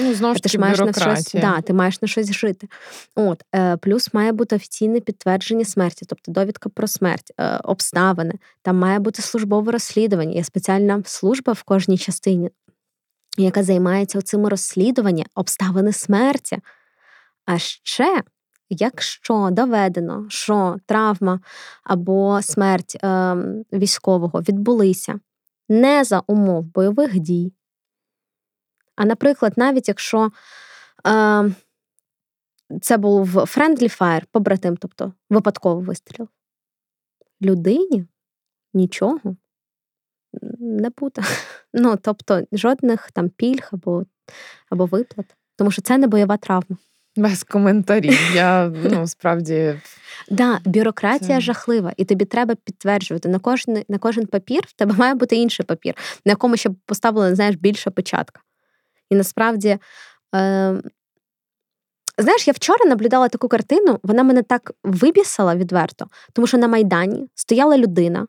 ну знову ж ти ж маєш на щось, да, ти маєш на щось жити. От, е, Плюс має бути офіційне підтвердження смерті, тобто довідка про смерть, е, обставини. Там має бути службове розслідування. Є спеціальна служба в кожній частині, яка займається цим розслідуванням обставини смерті. А ще Якщо доведено, що травма або смерть е, військового відбулися не за умов бойових дій, а, наприклад, навіть якщо е, це був friendly fire, побратим, тобто випадково вистріл, людині нічого не буде. *laughs* Ну, тобто, жодних там пільг або, або виплат, тому що це не бойова травма. Без коментарів. Я ну справді да, бюрократія це... жахлива, і тобі треба підтверджувати на кожен на кожен папір. В тебе має бути інший папір, на якому ще поставлена знаєш більша печатка. І насправді, е, знаєш, я вчора наблюдала таку картину, вона мене так вибісила відверто, тому що на Майдані стояла людина,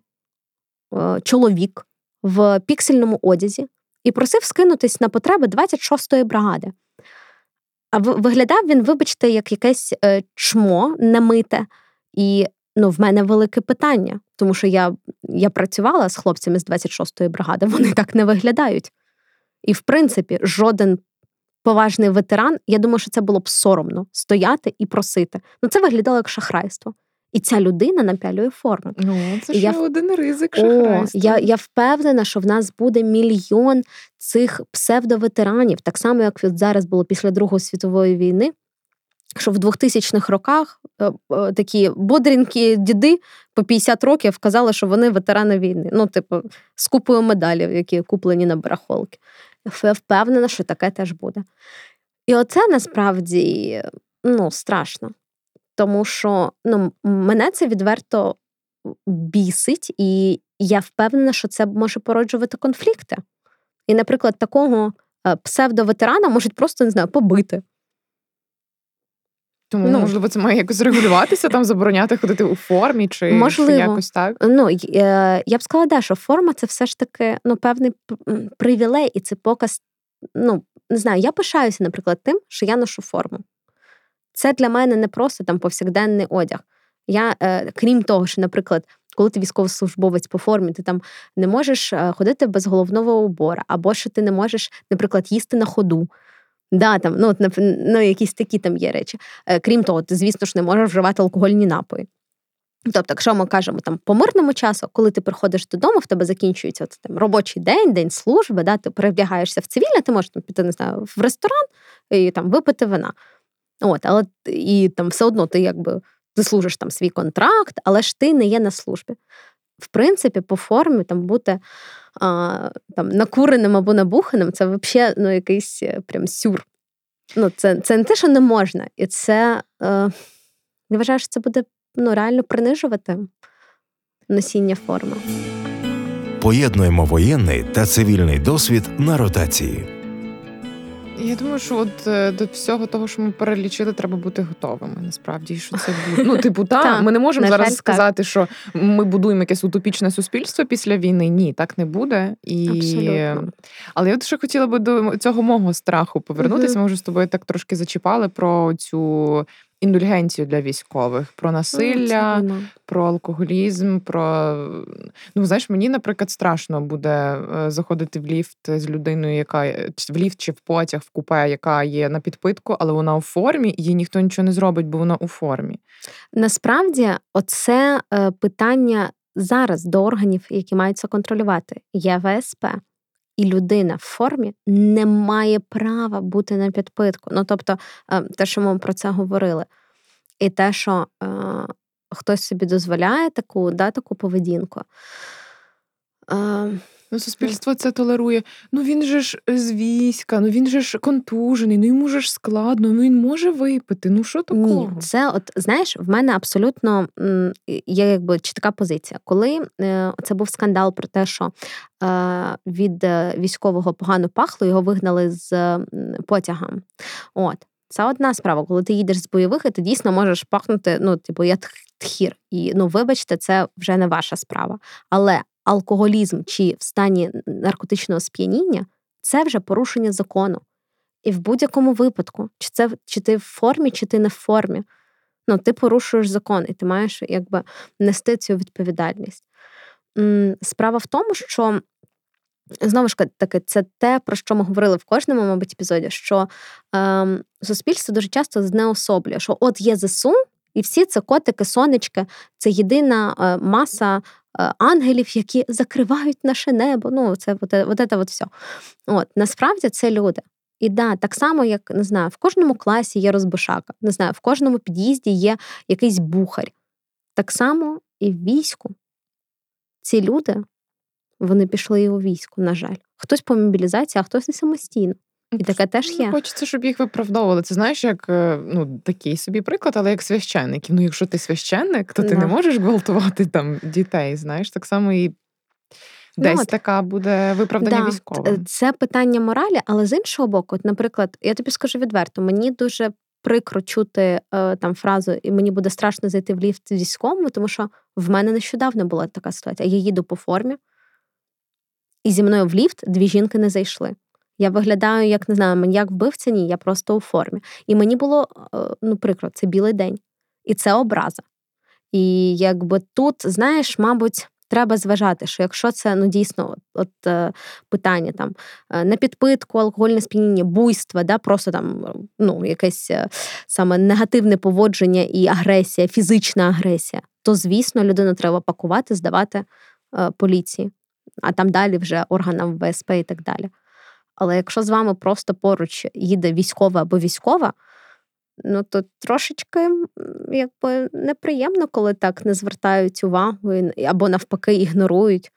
е, чоловік в піксельному одязі і просив скинутись на потреби 26-ї бригади. А виглядав він, вибачте, як якесь е, чмо немите. І ну, в мене велике питання, тому що я я працювала з хлопцями з 26-ї бригади, *laughs* вони так не виглядають. І, в принципі, жоден поважний ветеран, я думаю, що це було б соромно стояти і просити. Ну, це виглядало як шахрайство. І ця людина напялює форму. Ну, це ще я... один ризик. О, Я я впевнена, що в нас буде мільйон цих псевдоветеранів, так само, як зараз було після Другої світової війни. Що в 2000-х роках е, е, такі бодренькі діди по 50 років казали, що вони ветерани війни. Ну, типу, з купою медалів, які куплені на барахолки. Я впевнена, що таке теж буде. І оце насправді ну, страшно. Тому що ну, мене це відверто бісить, і я впевнена, що це може породжувати конфлікти. І, наприклад, такого е, псевдоветерана можуть просто не знаю, побити. Тому, ну, можливо, це має якось регулюватися, там забороняти ходити у формі чи можливо. якось так? Ну, е, Я б сказала, да, що форма це все ж таки ну, певний привілей, і це показ. Ну, не знаю, я пишаюся, наприклад, тим, що я ношу форму. Це для мене не просто там повсякденний одяг. Я, е, крім того, що, наприклад, коли ти військовослужбовець по формі, ти там не можеш е, ходити без головного убора, або що ти не можеш, наприклад, їсти на ходу. Да, там, ну, ну, Якісь такі там є речі. Е, крім того, ти, звісно ж, не можеш вживати алкогольні напої. Тобто, якщо ми кажемо там по мирному часу, коли ти приходиш додому, в тебе закінчується от, там, робочий день, день служби, да, ти перевдягаєшся в цивільне, ти можеш там, піти не знаю, в ресторан і там випити вина. От, Але і там все одно ти якби ти служиш там свій контракт, але ж ти не є на службі. В принципі, по формі там бути а, там, накуреним або набуханим це взагалі ну, якийсь е, прям сюр. Ну, Це це не те, що не можна. І це е, я вважаю, що це буде ну, реально принижувати носіння форми. Поєднуємо воєнний та цивільний досвід на ротації. Я думаю, що от е, до всього того, що ми перелічили, треба бути готовими. Насправді, що це буде. Ну, типу, та ми не можемо зараз сказати, що ми будуємо якесь утопічне суспільство після війни. Ні, так не буде. І... Абсолютно. Але я от ще хотіла би до цього мого страху повернутися. Угу. Ми вже з тобою так трошки зачіпали про цю індульгенцію для військових, про насилля, mm, про алкоголізм. про... Ну, знаєш, мені, наприклад, страшно буде е, заходити в ліфт з людиною, яка в ліфт чи в потяг, в купе, яка є на підпитку, але вона у формі, і їй ніхто нічого не зробить, бо вона у формі. Насправді, оце е, питання зараз до органів, які мають це контролювати. Є ВСП. І людина в формі не має права бути на підпитку. Ну тобто, е, те, що ми про це говорили, і те, що е, хтось собі дозволяє таку да, таку поведінку. Е, Ну, суспільство це толерує. Ну він же ж з війська, ну він же ж контужений, ну йому же ж складно, ну він може випити. Ну що такого? Ні, це от знаєш, в мене абсолютно є якби чітка позиція. Коли е, це був скандал про те, що е, від е, військового погано пахло, його вигнали з потягом. От. Це одна справа, коли ти їдеш з бойових, і ти дійсно можеш пахнути, ну, типу, я тхір. І ну, вибачте, це вже не ваша справа. Але алкоголізм чи в стані наркотичного сп'яніння це вже порушення закону. І в будь-якому випадку, чи це чи ти в формі, чи ти не в формі, ну, ти порушуєш закон, і ти маєш якби нести цю відповідальність. Справа в тому, що. Знову ж таки, це те, про що ми говорили в кожному, мабуть, епізоді, що е, суспільство дуже часто знеособлює, що от є ЗСУ, і всі це котики, сонечки, це єдина е, маса ангелів, які закривають наше небо. Ну, це от, от, от, все. От, Насправді це люди. І да, так само, як не знаю, в кожному класі є розбишака, не знаю, в кожному під'їзді є якийсь бухарь. Так само і в війську. Ці люди вони пішли і у війську, на жаль. Хтось по мобілізації, а хтось не самостійно. І таке теж є. Хочеться, щоб їх виправдовували. Це знаєш, як е, ну такий собі приклад, але як священників. Ну, якщо ти священник, то ти да. не можеш гвалтувати там дітей. Знаєш, так само і. Десь ну, така буде виправдання да, військовим. Це питання моралі, але з іншого боку, от, наприклад, я тобі скажу відверто, мені дуже прикро чути е, там фразу, і мені буде страшно зайти в ліфт з військовим, тому що в мене нещодавно була така ситуація. Я їду по формі, і зі мною в ліфт дві жінки не зайшли. Я виглядаю, як не знаю, маньяк вбивця, ні, я просто у формі. І мені було е, ну, прикро, це білий день. І це образа. І якби тут, знаєш, мабуть, треба зважати, що якщо це ну, дійсно от, от е, питання там е, на підпитку, алкогольне сп'яніння, буйства, да, просто там ну, якесь саме негативне поводження і агресія, фізична агресія, то, звісно, людину треба пакувати, здавати поліції, а там далі вже органам ВСП і так далі. Але якщо з вами просто поруч їде військова або військова, ну то трошечки якби неприємно, коли так не звертають увагу або навпаки ігнорують.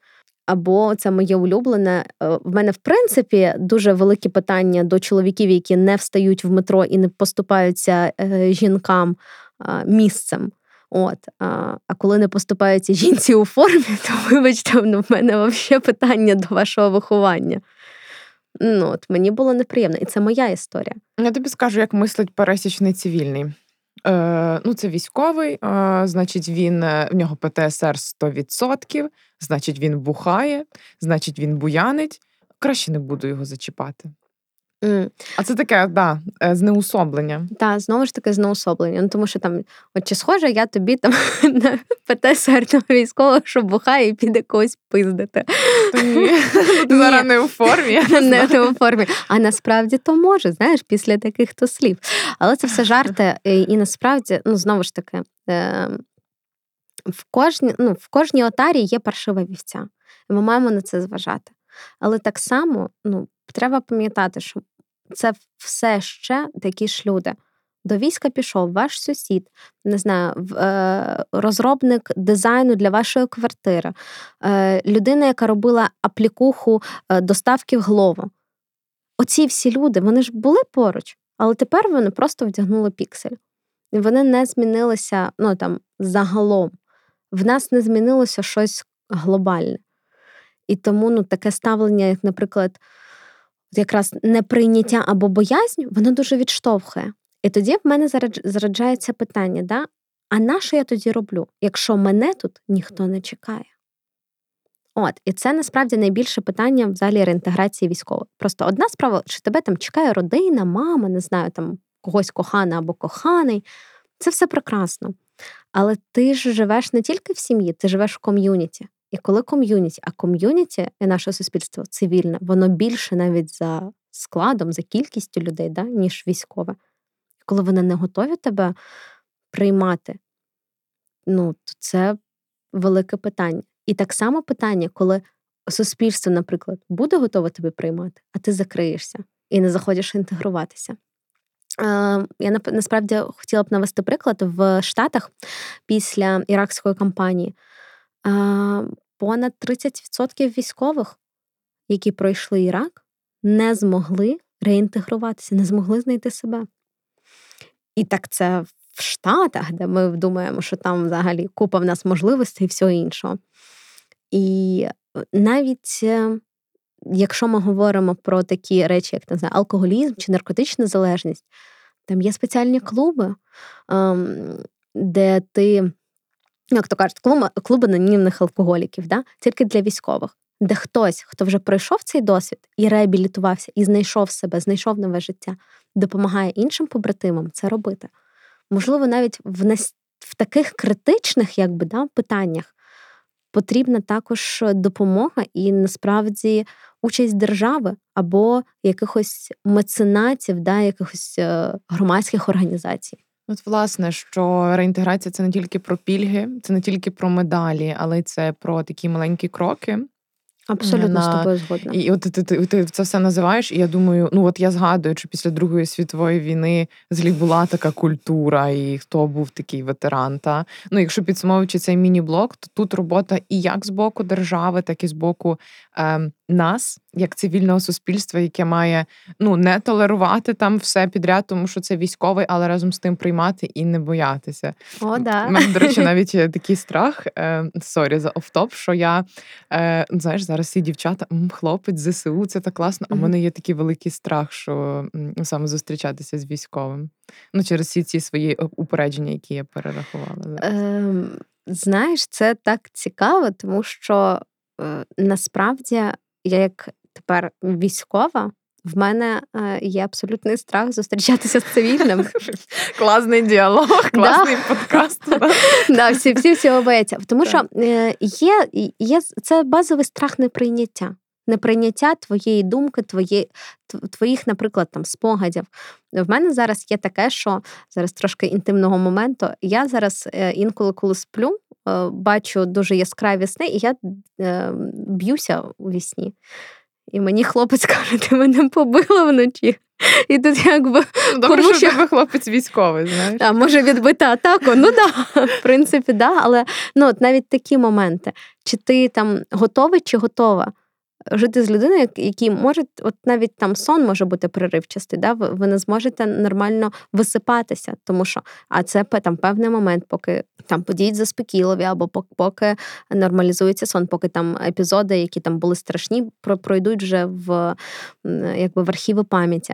Або це моє улюблене. Е, в мене, в принципі, дуже великі питання до чоловіків, які не встають в метро і не поступаються е, жінкам місцем. От, А коли не поступаються жінці у формі, *laughs* то вибачте, ну, в мене взагалі питання до вашого виховання. Ну, от Мені було неприємно, і це моя історія. Я тобі скажу, як мислить пересічний цивільний. Е, Ну, Це військовий, е, значить, він е, в нього ПТСР 100%, значить, він бухає, значить, він буянить. Краще не буду його зачіпати. Mm. А це таке, да, е, знеусоблення. Так, знову ж таки, знеусоблення. Ну, тому що там, от чи схоже, я тобі там *laughs* на ПТСР військового, що бухає і піде когось пиздити. Ні, *laughs* *laughs* Зараз не у формі. Не, не у формі. А насправді то може, знаєш, після таких то слів. Але це все жарти, і насправді, ну, знову ж таки, ем, в кожній ну, в кожній отарі є паршива вівця. Ми маємо на це зважати. Але так само ну, треба пам'ятати, що це все ще такі ж люди. До війська пішов ваш сусід, не знаю, е, розробник дизайну для вашої квартири, е, людина, яка робила аплікуху е, доставки в голову. Оці всі люди, вони ж були поруч, але тепер вони просто вдягнули піксель. Вони не змінилися ну, там, загалом. В нас не змінилося щось глобальне. І тому ну, таке ставлення, як, наприклад, якраз неприйняття або боязнь, воно дуже відштовхує. І тоді в мене зараджається питання: да? а на що я тоді роблю, якщо мене тут ніхто не чекає? От, і це насправді найбільше питання взагалі реінтеграції військових. Просто одна справа, що тебе там чекає родина, мама, не знаю, там когось кохана або коханий. Це все прекрасно. Але ти ж живеш не тільки в сім'ї, ти живеш в ком'юніті. І коли ком'юніті, а ком'юніті і наше суспільство цивільне, воно більше навіть за складом, за кількістю людей, да, ніж військове. Коли вони не готові тебе приймати, ну, то це велике питання. І так само питання, коли суспільство, наприклад, буде готове тебе приймати, а ти закриєшся і не заходиш інтегруватися. Я насправді хотіла б навести приклад в Штатах після іракської кампанії понад 30% військових які пройшли Ірак, не змогли реінтегруватися, не змогли знайти себе. І так це в Штатах, де ми думаємо, що там взагалі купа в нас можливостей і всього іншого. І е, навіть е, якщо ми говоримо про такі речі, як знаю, алкоголізм чи наркотична залежність, там є спеціальні клуби, ем, де ти, як то кажуть, клуби, клуби анонімних алкоголіків, да? тільки для військових, де хтось, хто вже пройшов цей досвід і реабілітувався, і знайшов себе, знайшов нове життя, допомагає іншим побратимам це робити. Можливо, навіть в нас в таких критичних якби, да, питаннях потрібна також допомога і насправді участь держави або якихось меценатів, да, якихось е, громадських організацій. От, власне, що реінтеграція це не тільки про пільги, це не тільки про медалі, але й це про такі маленькі кроки. Абсолютно на... з тобою згодна. І от ти, ти, ти, ти це все називаєш, і я думаю, ну от я згадую, що після Другої світової війни взагалі була така культура, і хто був такий ветеран. Та ну, якщо підсумовуючи цей міні-блок, то тут робота і як з боку держави, так і з боку е, нас, як цивільного суспільства, яке має ну не толерувати там все підряд, тому що це військовий, але разом з тим приймати і не боятися. О, да. У мене, до речі, *laughs* навіть такий страх. Е, sorry за офтоп, що я е, знаєш, зараз всі дівчата, хлопець, ЗСУ, це так класно. А в мене є такий великий страх, що саме зустрічатися з військовим. Ну, через всі ці свої упередження, які я перерахувала. Е, знаєш, це так цікаво, тому що е, насправді я як тепер військова. В мене е, є абсолютний страх зустрічатися з цивільним. *laughs* Класний діалог, класний подкаст. Да, *laughs* Всі всі всього бояться. Тому що е, є є це базовий страх неприйняття. Неприйняття твоєї думки, твої, твоїх, наприклад, там спогадів. В мене зараз є таке, що зараз трошки інтимного моменту. Я зараз е, інколи, коли сплю, бачу дуже яскраві сни, і я б'юся у вісні. І мені хлопець *laughs* каже, ти мене побила вночі. І тут якби ну, Добре, кому що тебе хлопець військовий, знаєш. А може відбити атаку? Ну да, в принципі, да. Але ну, от навіть такі моменти. Чи ти там готовий, чи готова? Жити з людиною, який може, от навіть там сон може бути переривчастий, да? ви не зможете нормально висипатися, тому що а це там певний момент, поки там подіють заспокійливі, або поки нормалізується сон, поки там епізоди, які там були страшні, пройдуть вже в якби в архіви пам'яті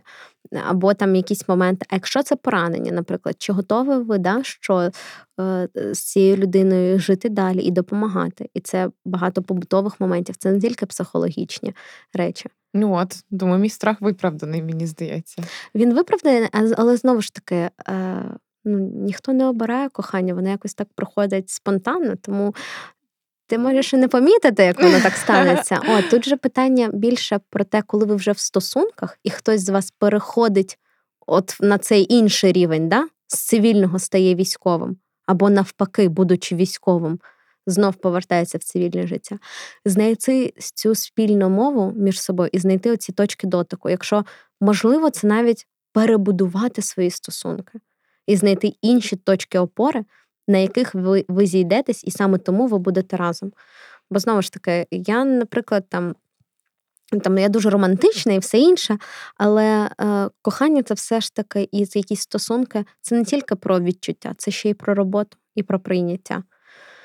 або там якісь моменти. А якщо це поранення, наприклад, чи готові ви да, що е, з цією людиною жити далі і допомагати? І це багато побутових моментів, це не тільки психологічні речі. Ну от, думаю, мій страх виправданий, мені здається. Він виправданий, але знову ж таки. Е, ну, Ніхто не обирає кохання, воно якось так проходить спонтанно, тому ти можеш і не помітити, як воно так *laughs* станеться. О, тут же питання більше про те, коли ви вже в стосунках, і хтось з вас переходить от на цей інший рівень, да? з цивільного стає військовим, або навпаки, будучи військовим, знов повертається в цивільне життя. Знайти цю спільну мову між собою і знайти оці точки дотику. Якщо можливо, це навіть перебудувати свої стосунки і знайти інші точки опори на яких ви ви зійдетесь, і саме тому ви будете разом. Бо знову ж таки, я, наприклад, там. Там я дуже романтична і все інше, але е, кохання це все ж таки і якісь стосунки. Це не тільки про відчуття, це ще й про роботу і про прийняття.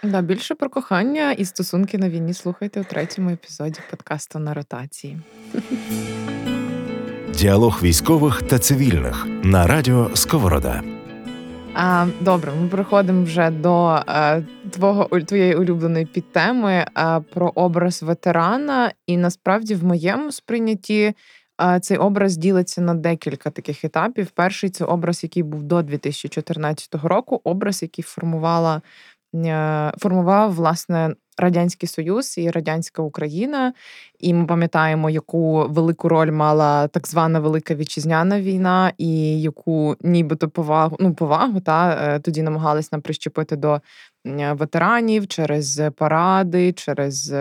Да, Більше про кохання і стосунки на війні слухайте у третьому епізоді подкасту на ротації. Діалог військових та цивільних на радіо Сковорода. А, Добре, ми переходимо вже до а, е, твого твоєї улюбленої підтеми а, е, про образ ветерана. І насправді в моєму сприйнятті а, е, цей образ ділиться на декілька таких етапів. Перший це образ, який був до 2014 року, образ, який формувала формував власне Радянський Союз і радянська Україна, і ми пам'ятаємо, яку велику роль мала так звана Велика Вітчизняна війна, і яку нібито повагу ну повагу та е, тоді намагались нам прищепити до ветеранів через паради, через.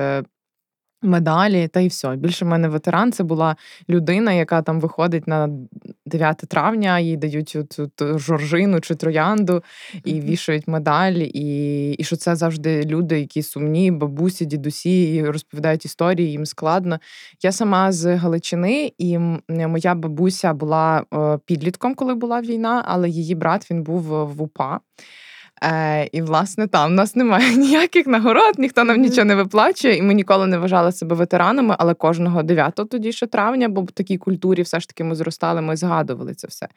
Е, медалі та й все. Більше в мене ветеран це була людина, яка там виходить на 9 травня їй дають цю жоржину чи троянду і вішають медаль, і і що це завжди люди, які сумні, бабусі, дідусі і розповідають історії, їм складно. Я сама з Галичини, і моя бабуся була е, підлітком, коли була війна, але її брат він був в УПА. Е, І, власне, там у нас немає *laughs* ніяких нагород, ніхто нам нічого не виплачує, і ми ніколи не вважали себе ветеранами, але кожного 9 тоді ще травня, бо в такій культурі все ж таки ми зростали, ми згадували це все.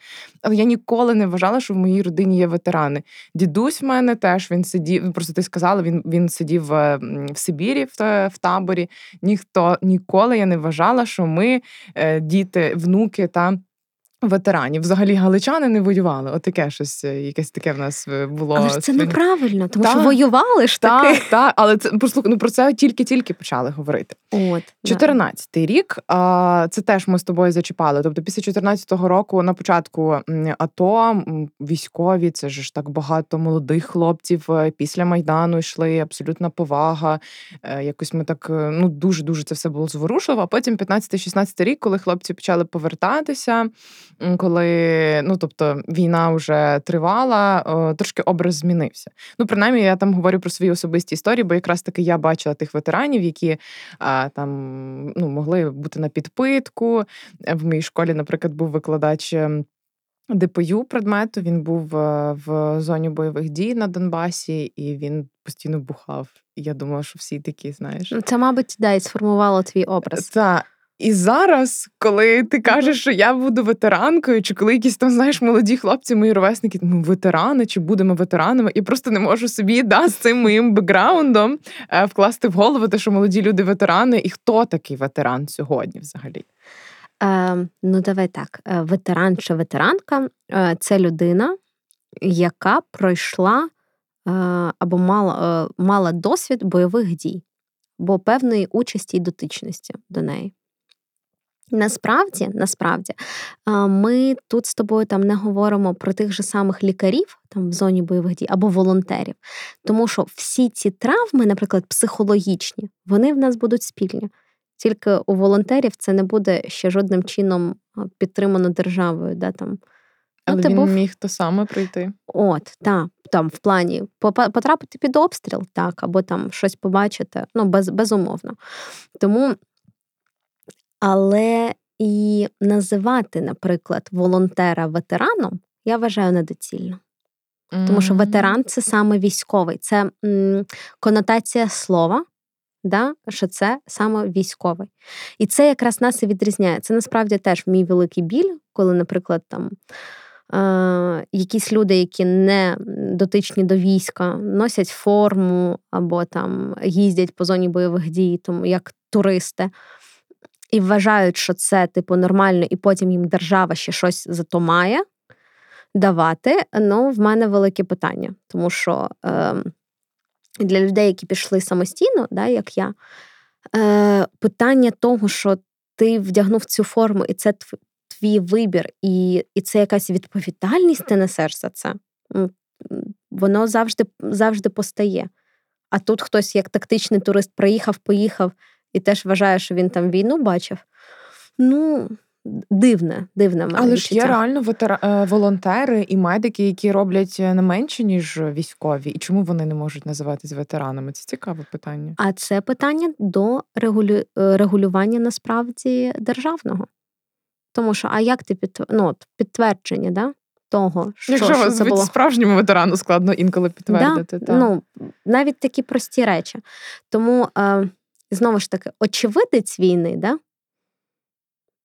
Але я ніколи не вважала, що в моїй родині є ветерани. Дідусь в мене теж він сидів, просто ти сказала, він він сидів в, в Сибірі в, в таборі. Ніхто ніколи я не вважала, що ми, е, діти, внуки та ветеранів. Взагалі галичани не воювали. Отаке щось, е, якесь таке в нас е, було. Але ж це неправильно, тому та, що воювали ж таки. Так, так, але це послухай, ну про це тільки-тільки почали говорити. От 14-й рік. А, Це теж ми з тобою зачіпали. Тобто, після 14-го року на початку АТО військові, це ж так багато молодих хлопців е, після майдану йшли. Абсолютна повага. Якось ми так ну дуже дуже це все було зворушливо. А потім 15-16 рік, коли хлопці почали повертатися коли ну тобто війна вже тривала, трошки образ змінився. Ну, принаймні, я там говорю про свої особисті історії, бо якраз таки я бачила тих ветеранів, які там ну, могли бути на підпитку. В моїй школі, наприклад, був викладач. Ем, ДПЮ предмету він був е, в зоні бойових дій на Донбасі, і він постійно бухав. Я думала, що всі такі, знаєш. Це, мабуть, да, і сформувало твій образ. Так, і зараз, коли ти кажеш, що я буду ветеранкою, чи коли якісь там знаєш молоді хлопці, мої ровесники, ну ветерани, чи будемо ветеранами, і просто не можу собі да, з цим моїм бекграундом е, вкласти в голову, те, що молоді люди ветерани, і хто такий ветеран сьогодні взагалі? Е, Ну, давай так. Е, ветеран чи ветеранка е, це людина, яка пройшла або мала, мала досвід бойових дій, бо певної участі і дотичності до неї. Насправді, насправді, ми тут з тобою там не говоримо про тих же самих лікарів там в зоні бойових дій або волонтерів, тому що всі ці травми, наприклад, психологічні, вони в нас будуть спільні. Тільки у волонтерів це не буде ще жодним чином підтримано державою. Да, там. Ну, Але ну, він був... міг то саме пройти. От, так, там в плані потрапити під обстріл, так, або там щось побачити, ну, без, безумовно. Тому але і називати, наприклад, волонтера ветераном я вважаю недоцільно. Тому що ветеран це саме військовий, це м, конотація слова, да, що це саме військовий. І це якраз нас і відрізняє. Це насправді теж мій великий біль, коли, наприклад, там. Е, якісь люди, які не дотичні до війська, носять форму або там їздять по зоні бойових дій, тому як туристи і вважають, що це типу нормально, і потім їм держава ще щось зато має давати. Ну, в мене велике питання, тому що е, для людей, які пішли самостійно, да, як я, е, питання того, що ти вдягнув цю форму, і це твій вибір, і і це якась відповідальність ти несеш за це. Воно завжди завжди постає. А тут хтось, як тактичний турист, приїхав, поїхав і теж вважає, що він там війну бачив. Ну, дивне, дивне мене Але ж є реально ветера... Е, волонтери і медики, які роблять е, не менше, ніж військові. І чому вони не можуть називатись ветеранами? Це цікаве питання. А це питання до регулю... Е, регулювання насправді державного. Тому що, а як ти під... ну, підтвердження, да? Того, що, Якщо що це було... справжньому ветерану складно інколи підтвердити. Да? Ну, Навіть такі прості речі. Тому е, знову ж таки, очевидець війни, да?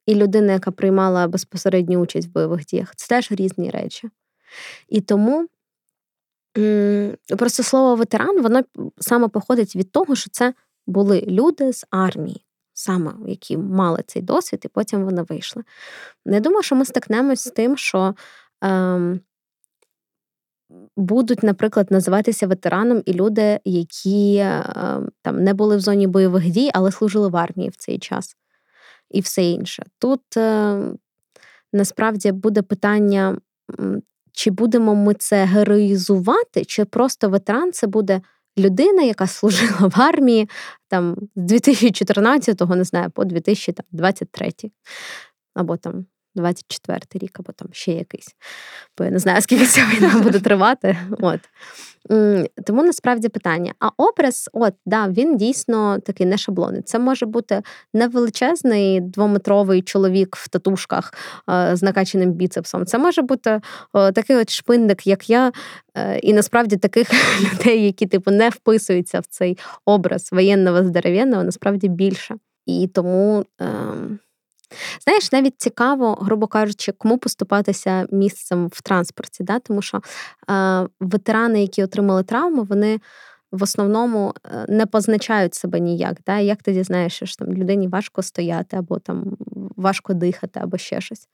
і людина, яка приймала безпосередню участь в бойових діях, це теж різні речі. І тому просто слово ветеран, воно саме походить від того, що це були люди з армії, саме які мали цей досвід, і потім вони вийшли. Не думаю, що ми стикнемось з тим, що. Ем, будуть, наприклад, називатися ветераном і люди, які е, там не були в зоні бойових дій, але служили в армії в цей час, і все інше. Тут е, насправді буде питання, чи будемо ми це героїзувати, чи просто ветеран це буде людина, яка служила в армії там з 2014-го, не знаю, по 2023 або там 24 рік або там ще якийсь. Бо я не знаю, скільки ця війна буде тривати. От. Тому насправді питання. А образ, от, да, він дійсно такий не шаблонний. Це може бути невеличезний двометровий чоловік в татушках е, з накаченим біцепсом. Це може бути о, такий от шпиндик, як я, е, і насправді таких *laughs* людей, які типу не вписуються в цей образ воєнного здоров'яного, насправді більше. І тому. Е, Знаєш, навіть цікаво, грубо кажучи, кому поступатися місцем в транспорті, да? тому що е, ветерани, які отримали травму, вони в основному е, не позначають себе ніяк. Да? Як ти дізнаєшся, що там людині важко стояти, або там важко дихати, або ще щось.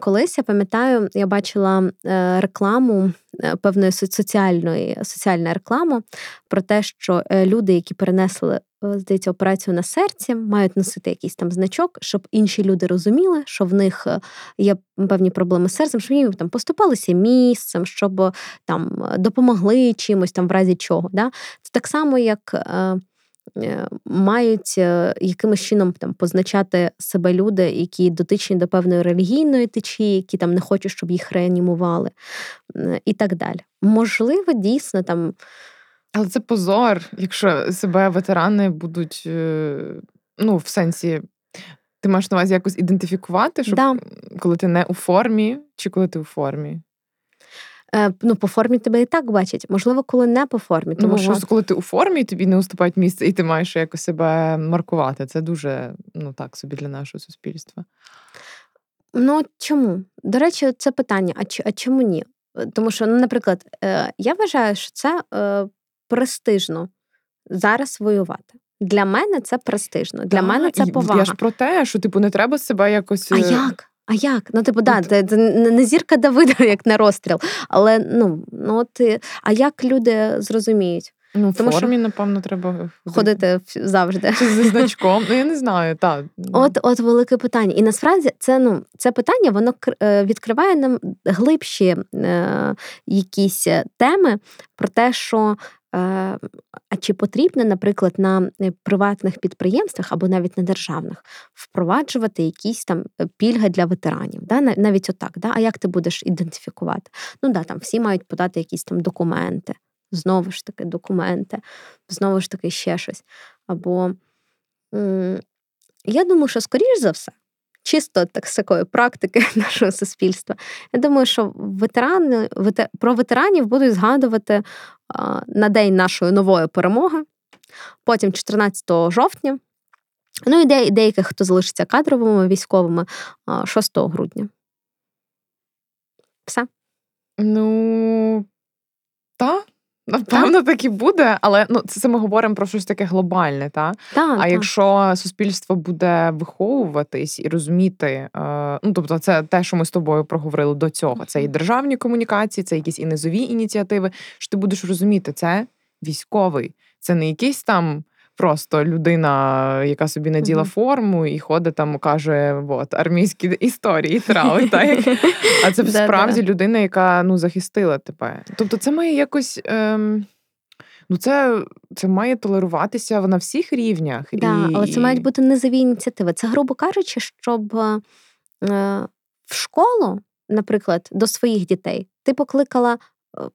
Колись я пам'ятаю, я бачила е, рекламу е, певної соціальної соціальна реклама про те, що люди, які перенесли здається, операцію на серці, мають носити якийсь там значок, щоб інші люди розуміли, що в них е, є певні проблеми з серцем, щоб їм там поступалися місцем, щоб там допомогли чимось там в разі чого. Да? Це так само, як. Е, е, мають якимось чином там позначати себе люди, які дотичні до певної релігійної течії, які там не хочуть, щоб їх реанімували, і так далі. Можливо, дійсно там але це позор, якщо себе ветерани будуть, е, ну, в сенсі, ти маєш на увазі якось ідентифікувати, щоб да. коли ти не у формі, чи коли ти у формі? Е, Ну, по формі тебе і так бачать. Можливо, коли не по формі. Тому ну, що коли ти у формі, тобі не уступають місце, і ти маєш якось себе маркувати. Це дуже ну так собі для нашого суспільства. Ну чому? До речі, це питання: а а чому ні? Тому що, ну, наприклад, е, я вважаю, що це престижно зараз воювати. Для мене це престижно. Для да, мене це повага. Я ж про те, що типу не треба себе якось. А е, як? А як? Ну, типу, да, це, це не зірка Давида, *laughs* як на розстріл. Але ну, ну от, а як люди зрозуміють? Ну, в Тому, формі, що напевно, треба ходити завжди. Чи зі *laughs* значком. Ну, я не знаю. так. От от велике питання. І насправді це ну, це питання воно е, відкриває нам глибші е, якісь теми про те, що а чи потрібно, наприклад, на е, приватних підприємствах або навіть на державних впроваджувати якісь там е, пільги для ветеранів? Да? Навіть отак. Да? А як ти будеш ідентифікувати? Ну да, там всі мають подати якісь там документи, знову ж таки, документи, знову ж таки ще щось. Або я думаю, що скоріш за все чисто з такої практики *laughs* нашого суспільства. Я думаю, що ветерани про ветеранів будуть згадувати на день нашої нової перемоги, потім 14 жовтня. Ну і де, деяких, хто залишиться кадровими військовими 6 грудня. Все. Ну, так. Напевно, так і буде, але ну це ми говоримо про щось таке глобальне, та? да, а та. якщо суспільство буде виховуватись і розуміти, е, ну тобто, це те, що ми з тобою проговорили до цього. Це і державні комунікації, це якісь і низові ініціативи. Що ти будеш розуміти, це військовий, це не якийсь там просто людина, яка собі наділа mm-hmm. форму і ходить там, каже, от армійські *laughs* історії трали. так? *laughs* А це справді людина, яка ну захистила тебе. Тобто, це має якось. Ем... Ну, це це має толеруватися на всіх рівнях. Да, і... Але це мають бути низові ініціативи. Це, грубо кажучи, щоб е, в школу, наприклад, до своїх дітей ти покликала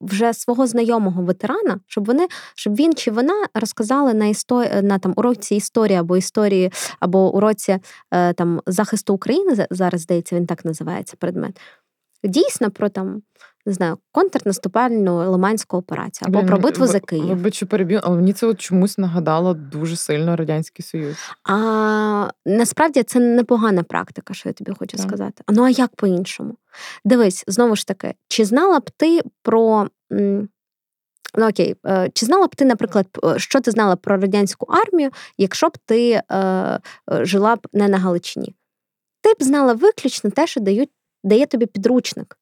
вже свого знайомого ветерана, щоб вони, щоб він чи вона розказали на історі на там уроці історії або історії, або уроці е, там захисту України зараз здається, він так називається предмет. Дійсно про там не знаю, контрнаступальну лиманську операцію або Блин, про битву за Київ. Вибачу, переб'ю, але мені це от чомусь нагадало дуже сильно радянський союз. А насправді це непогана практика, що я тобі хочу так. сказати. Ну а як по-іншому? Дивись, знову ж таки, чи знала б ти про. Ну окей, е, чи знала б ти, наприклад, що ти знала про радянську армію, якщо б ти е, жила б не на Галичині? Ти б знала виключно те, що дають, дає тобі підручник.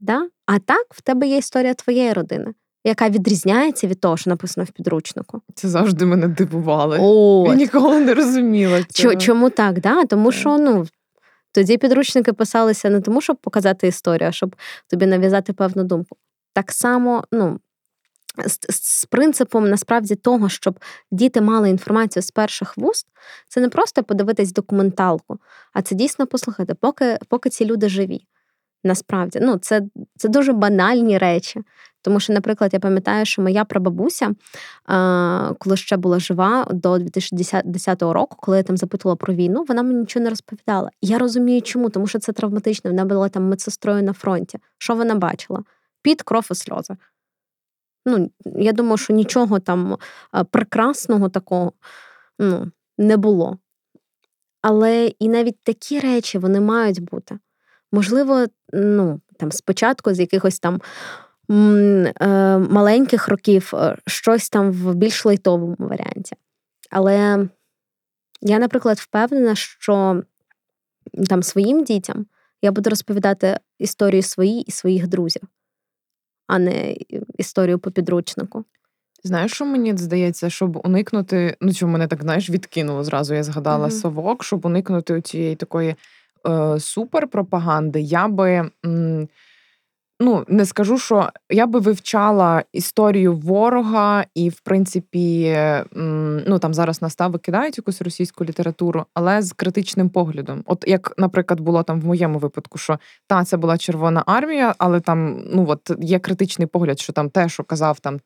Да? А так в тебе є історія твоєї родини, яка відрізняється від того, що написано в підручнику. Це завжди мене дивувало. От. Я ніколи не розуміла. цього. Чому так? Да? Тому що ну, тоді підручники писалися не тому, щоб показати історію, а щоб тобі нав'язати певну думку. Так само, ну. з, з принципом насправді того, щоб діти мали інформацію з перших вуст, це не просто подивитись документалку, а це дійсно послухати, поки поки ці люди живі. Насправді, ну це це дуже банальні речі. Тому що, наприклад, я пам'ятаю, що моя прабабуся, коли ще була жива до 2010 року, коли я там запитувала про війну, вона мені нічого не розповідала. Я розумію, чому, тому що це травматично. Вона була там медсестрою на фронті. Що вона бачила? Під кров і сльози. Ну, Я думаю, що нічого там прекрасного такого ну, не було. Але і навіть такі речі вони мають бути. Можливо, ну, там спочатку з якихось там е, маленьких років е, щось там в більш лайтовому варіанті. Але я, наприклад, впевнена, що там своїм дітям я буду розповідати історію свої і своїх друзів а не історію по підручнику. Знаєш, що мені здається, щоб уникнути, ну чому мене так знаєш, відкинуло зразу. Я згадала mm-hmm. совок, щоб уникнути цієї такої е, суперпропаганди, я би. М- ну не скажу, що я би вивчала історію ворога, і, в принципі, ну там зараз настави кидають якусь російську літературу, але з критичним поглядом. От як, наприклад, було там в моєму випадку, що та це була Червона армія, але там ну от є критичний погляд, що там те, що казав там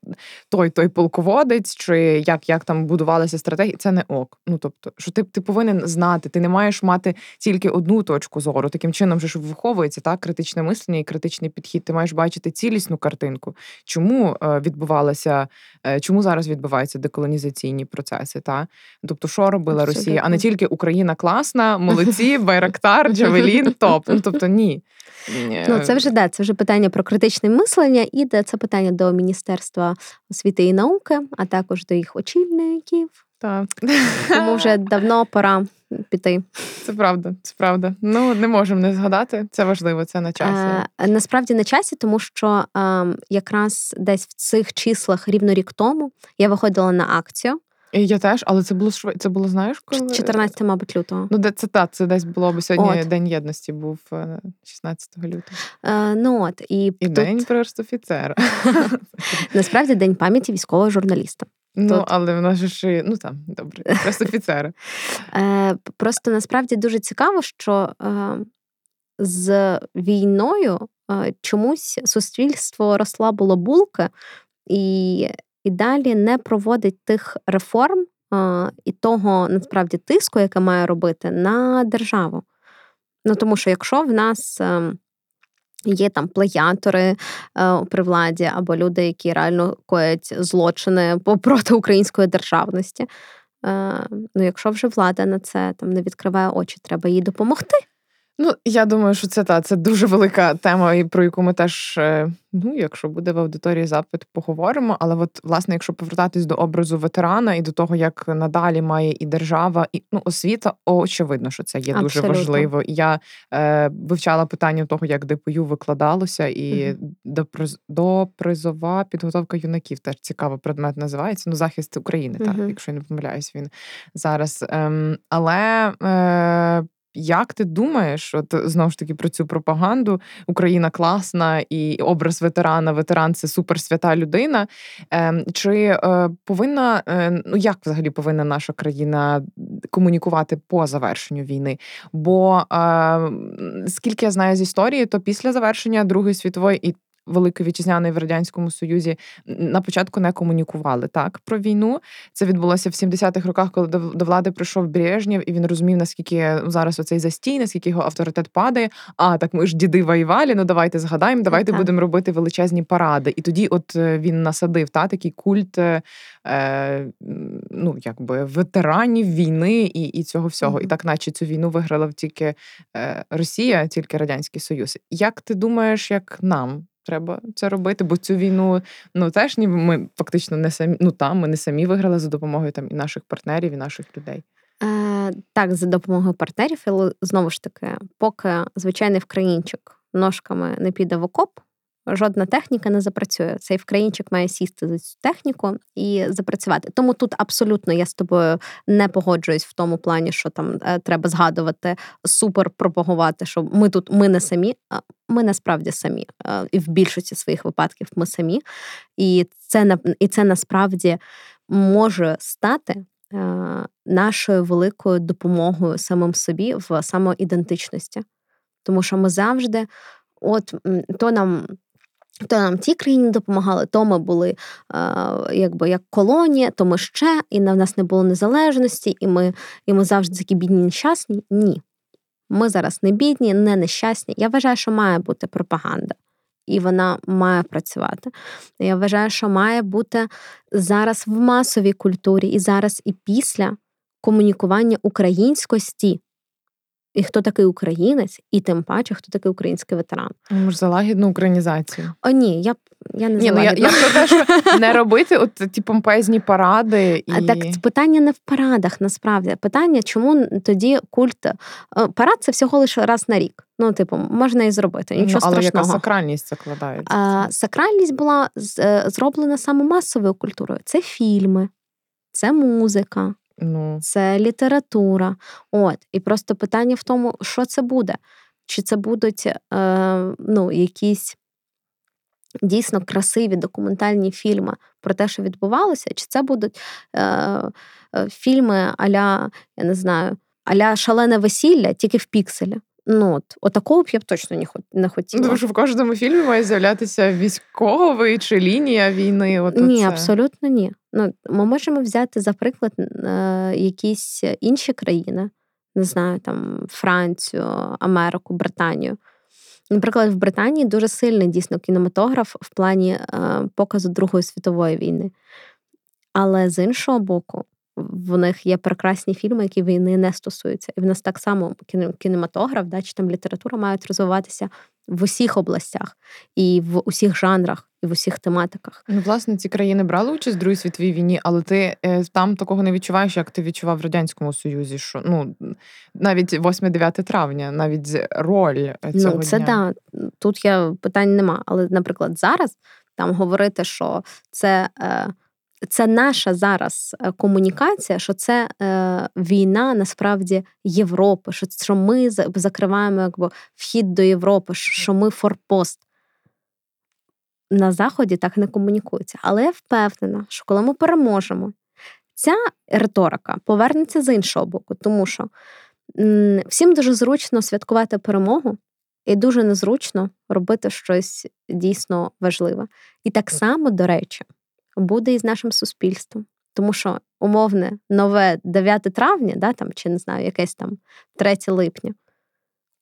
той той полководець, чи як як там будувалися стратегії, це не ок. Ну тобто, що ти ти повинен знати, ти не маєш мати тільки одну точку зору. Таким чином, ж виховується так критичне мислення і критичний підхід ти маєш бачити цілісну картинку, чому е, відбувалася, е, чому зараз відбуваються деколонізаційні процеси. Та? Тобто, що робила Абсолютно. Росія, а не тільки Україна класна, молодці, *laughs* Байрактар, Джавелін, топ. Ну тобто ні. Ну, це вже да, це вже питання про критичне мислення, і це питання до Міністерства освіти і науки, а також до їх очільників. Так. Тому вже *laughs* давно пора піти. Це правда, це правда. Ну не можемо не згадати. Це важливо, це на часі. Е, насправді на часі, тому що е, якраз десь в цих числах рівно рік тому я виходила на акцію. І Я теж, але це було це було, знаєш, коли 14, мабуть, лютого. Ну, де це та це десь було б сьогодні. От. День єдності був 16 е, лютого. Е, ну от і, і тут... день прерстофіцера. *laughs* Насправді день пам'яті військового журналіста. Ну, Тут. але в нас ж, ну там, добре, просто *laughs* офіцери. Е, Просто насправді дуже цікаво, що е, з війною е, чомусь суспільство розслабило булки і, і далі не проводить тих реформ і того насправді тиску, яке має робити на державу. Ну тому що якщо в нас. Є там плеятори е, при владі або люди, які реально коять злочини *laughs* проти української державності. Е, Ну, якщо вже влада на це там не відкриває очі, треба їй допомогти. Ну, я думаю, що це та це дуже велика тема, і про яку ми теж, е, ну, якщо буде в аудиторії запит, поговоримо. Але от, власне, якщо повертатись до образу ветерана і до того, як надалі має і держава, і ну, освіта, очевидно, що це є Абсолютно. дуже важливо. Я е, вивчала питання того, як ДПЮ викладалося, і угу. допризова підготовка юнаків теж цікавий предмет називається. Ну, захист України, угу. так, якщо я не помиляюсь, він зараз. Ем, але. Е, як ти думаєш, от знову ж таки про цю пропаганду Україна класна і образ ветерана, ветеран це суперсвята людина. Ем, чи е, повинна е, ну як взагалі повинна наша країна комунікувати по завершенню війни? Бо е, скільки я знаю з історії, то після завершення Другої світової і Великої вітчизняної в радянському союзі на початку не комунікували так про війну. Це відбулося в 70-х роках, коли до, влади прийшов Брежнєв, і він розумів, наскільки зараз оцей застій, наскільки його авторитет падає. А так ми ж діди воювали, ну давайте згадаємо, давайте так. будемо робити величезні паради. І тоді, от е, він насадив та такий культ, е, е ну якби ветеранів війни і і цього всього. Mm-hmm. І так, наче цю війну виграла тільки е, Росія, тільки Радянський Союз. Як ти думаєш, як нам? Треба це робити, бо цю війну ну теж ніби ми фактично не самі ну там ми не самі виграли за допомогою там і наших партнерів, і наших людей. Е, Так, за допомогою партнерів, але знову ж таки, поки звичайний вкраїнчик ножками не піде в окоп, жодна техніка не запрацює. Цей вкраїнчик має сісти за цю техніку і запрацювати. Тому тут абсолютно я з тобою не погоджуюсь в тому плані, що там е, треба згадувати супер пропагувати, що ми тут ми не самі, ми насправді самі. Е, і в більшості своїх випадків ми самі. І це і це насправді може стати. Е, нашою великою допомогою самим собі в самоідентичності. Тому що ми завжди, от то нам. То нам ті країни допомагали, то ми були е, якби як колонія, то ми ще, і на нас не було незалежності, і ми і ми завжди такі бідні нещасні. Ні. Ми зараз не бідні, не нещасні. Я вважаю, що має бути пропаганда, і вона має працювати. Я вважаю, що має бути зараз в масовій культурі, і зараз, і після комунікування українськості і хто такий українець, і тим паче, хто такий український ветеран. Може, за лагідну українізацію. О, ні, я я не Ні, ну, я, я про те, що *laughs* не робити от ті помпезні паради. І... Так питання не в парадах, насправді. Питання, чому тоді культ е, парад це всього лише раз на рік. Ну, типу, можна і зробити. Нічого ну, але страшного. яка сакральність закладається? А, Сакральність була е, зроблена саме масовою культурою. Це фільми, це музика, Ну. Це література. От. І просто питання в тому, що це буде. Чи це будуть е, ну, якісь дійсно красиві документальні фільми про те, що відбувалося, чи це будуть е, е, фільми аля, я не знаю, аля шалене весілля, тільки в пікселі. Ну, от, Отакого б я б точно не хотіла. Тому що в кожному фільмі має з'являтися військовий чи лінія війни. От Ні, оце. абсолютно ні. Ну, Ми можемо взяти, за приклад, е, якісь інші країни, не знаю, там Францію, Америку, Британію. Наприклад, в Британії дуже сильний дійсно кінематограф в плані е, показу Другої світової війни. Але з іншого боку, в них є прекрасні фільми, які війни не стосуються. І в нас так само кінематограф, да, чи там література мають розвиватися в усіх областях і в усіх жанрах, і в усіх тематиках. Ну, власне, ці країни брали участь в Другій світовій війні, але ти е, там такого не відчуваєш, як ти відчував в радянському союзі. Що ну навіть 8-9 травня, навіть роль е, цього Ну, це дня. да. Тут я питань нема. Але, наприклад, зараз там говорити, що це. Е, це наша зараз е, комунікація, що це е, війна насправді Європи, що що ми закриваємо якби, вхід до Європи, що ми форпост. На Заході так не комунікується. Але я впевнена, що коли ми переможемо, ця риторика повернеться з іншого боку, тому що м, всім дуже зручно святкувати перемогу, і дуже незручно робити щось дійсно важливе. І так само, до речі буде і з нашим суспільством. Тому що умовне нове 9 травня, да, там, чи не знаю, якесь там 3 липня.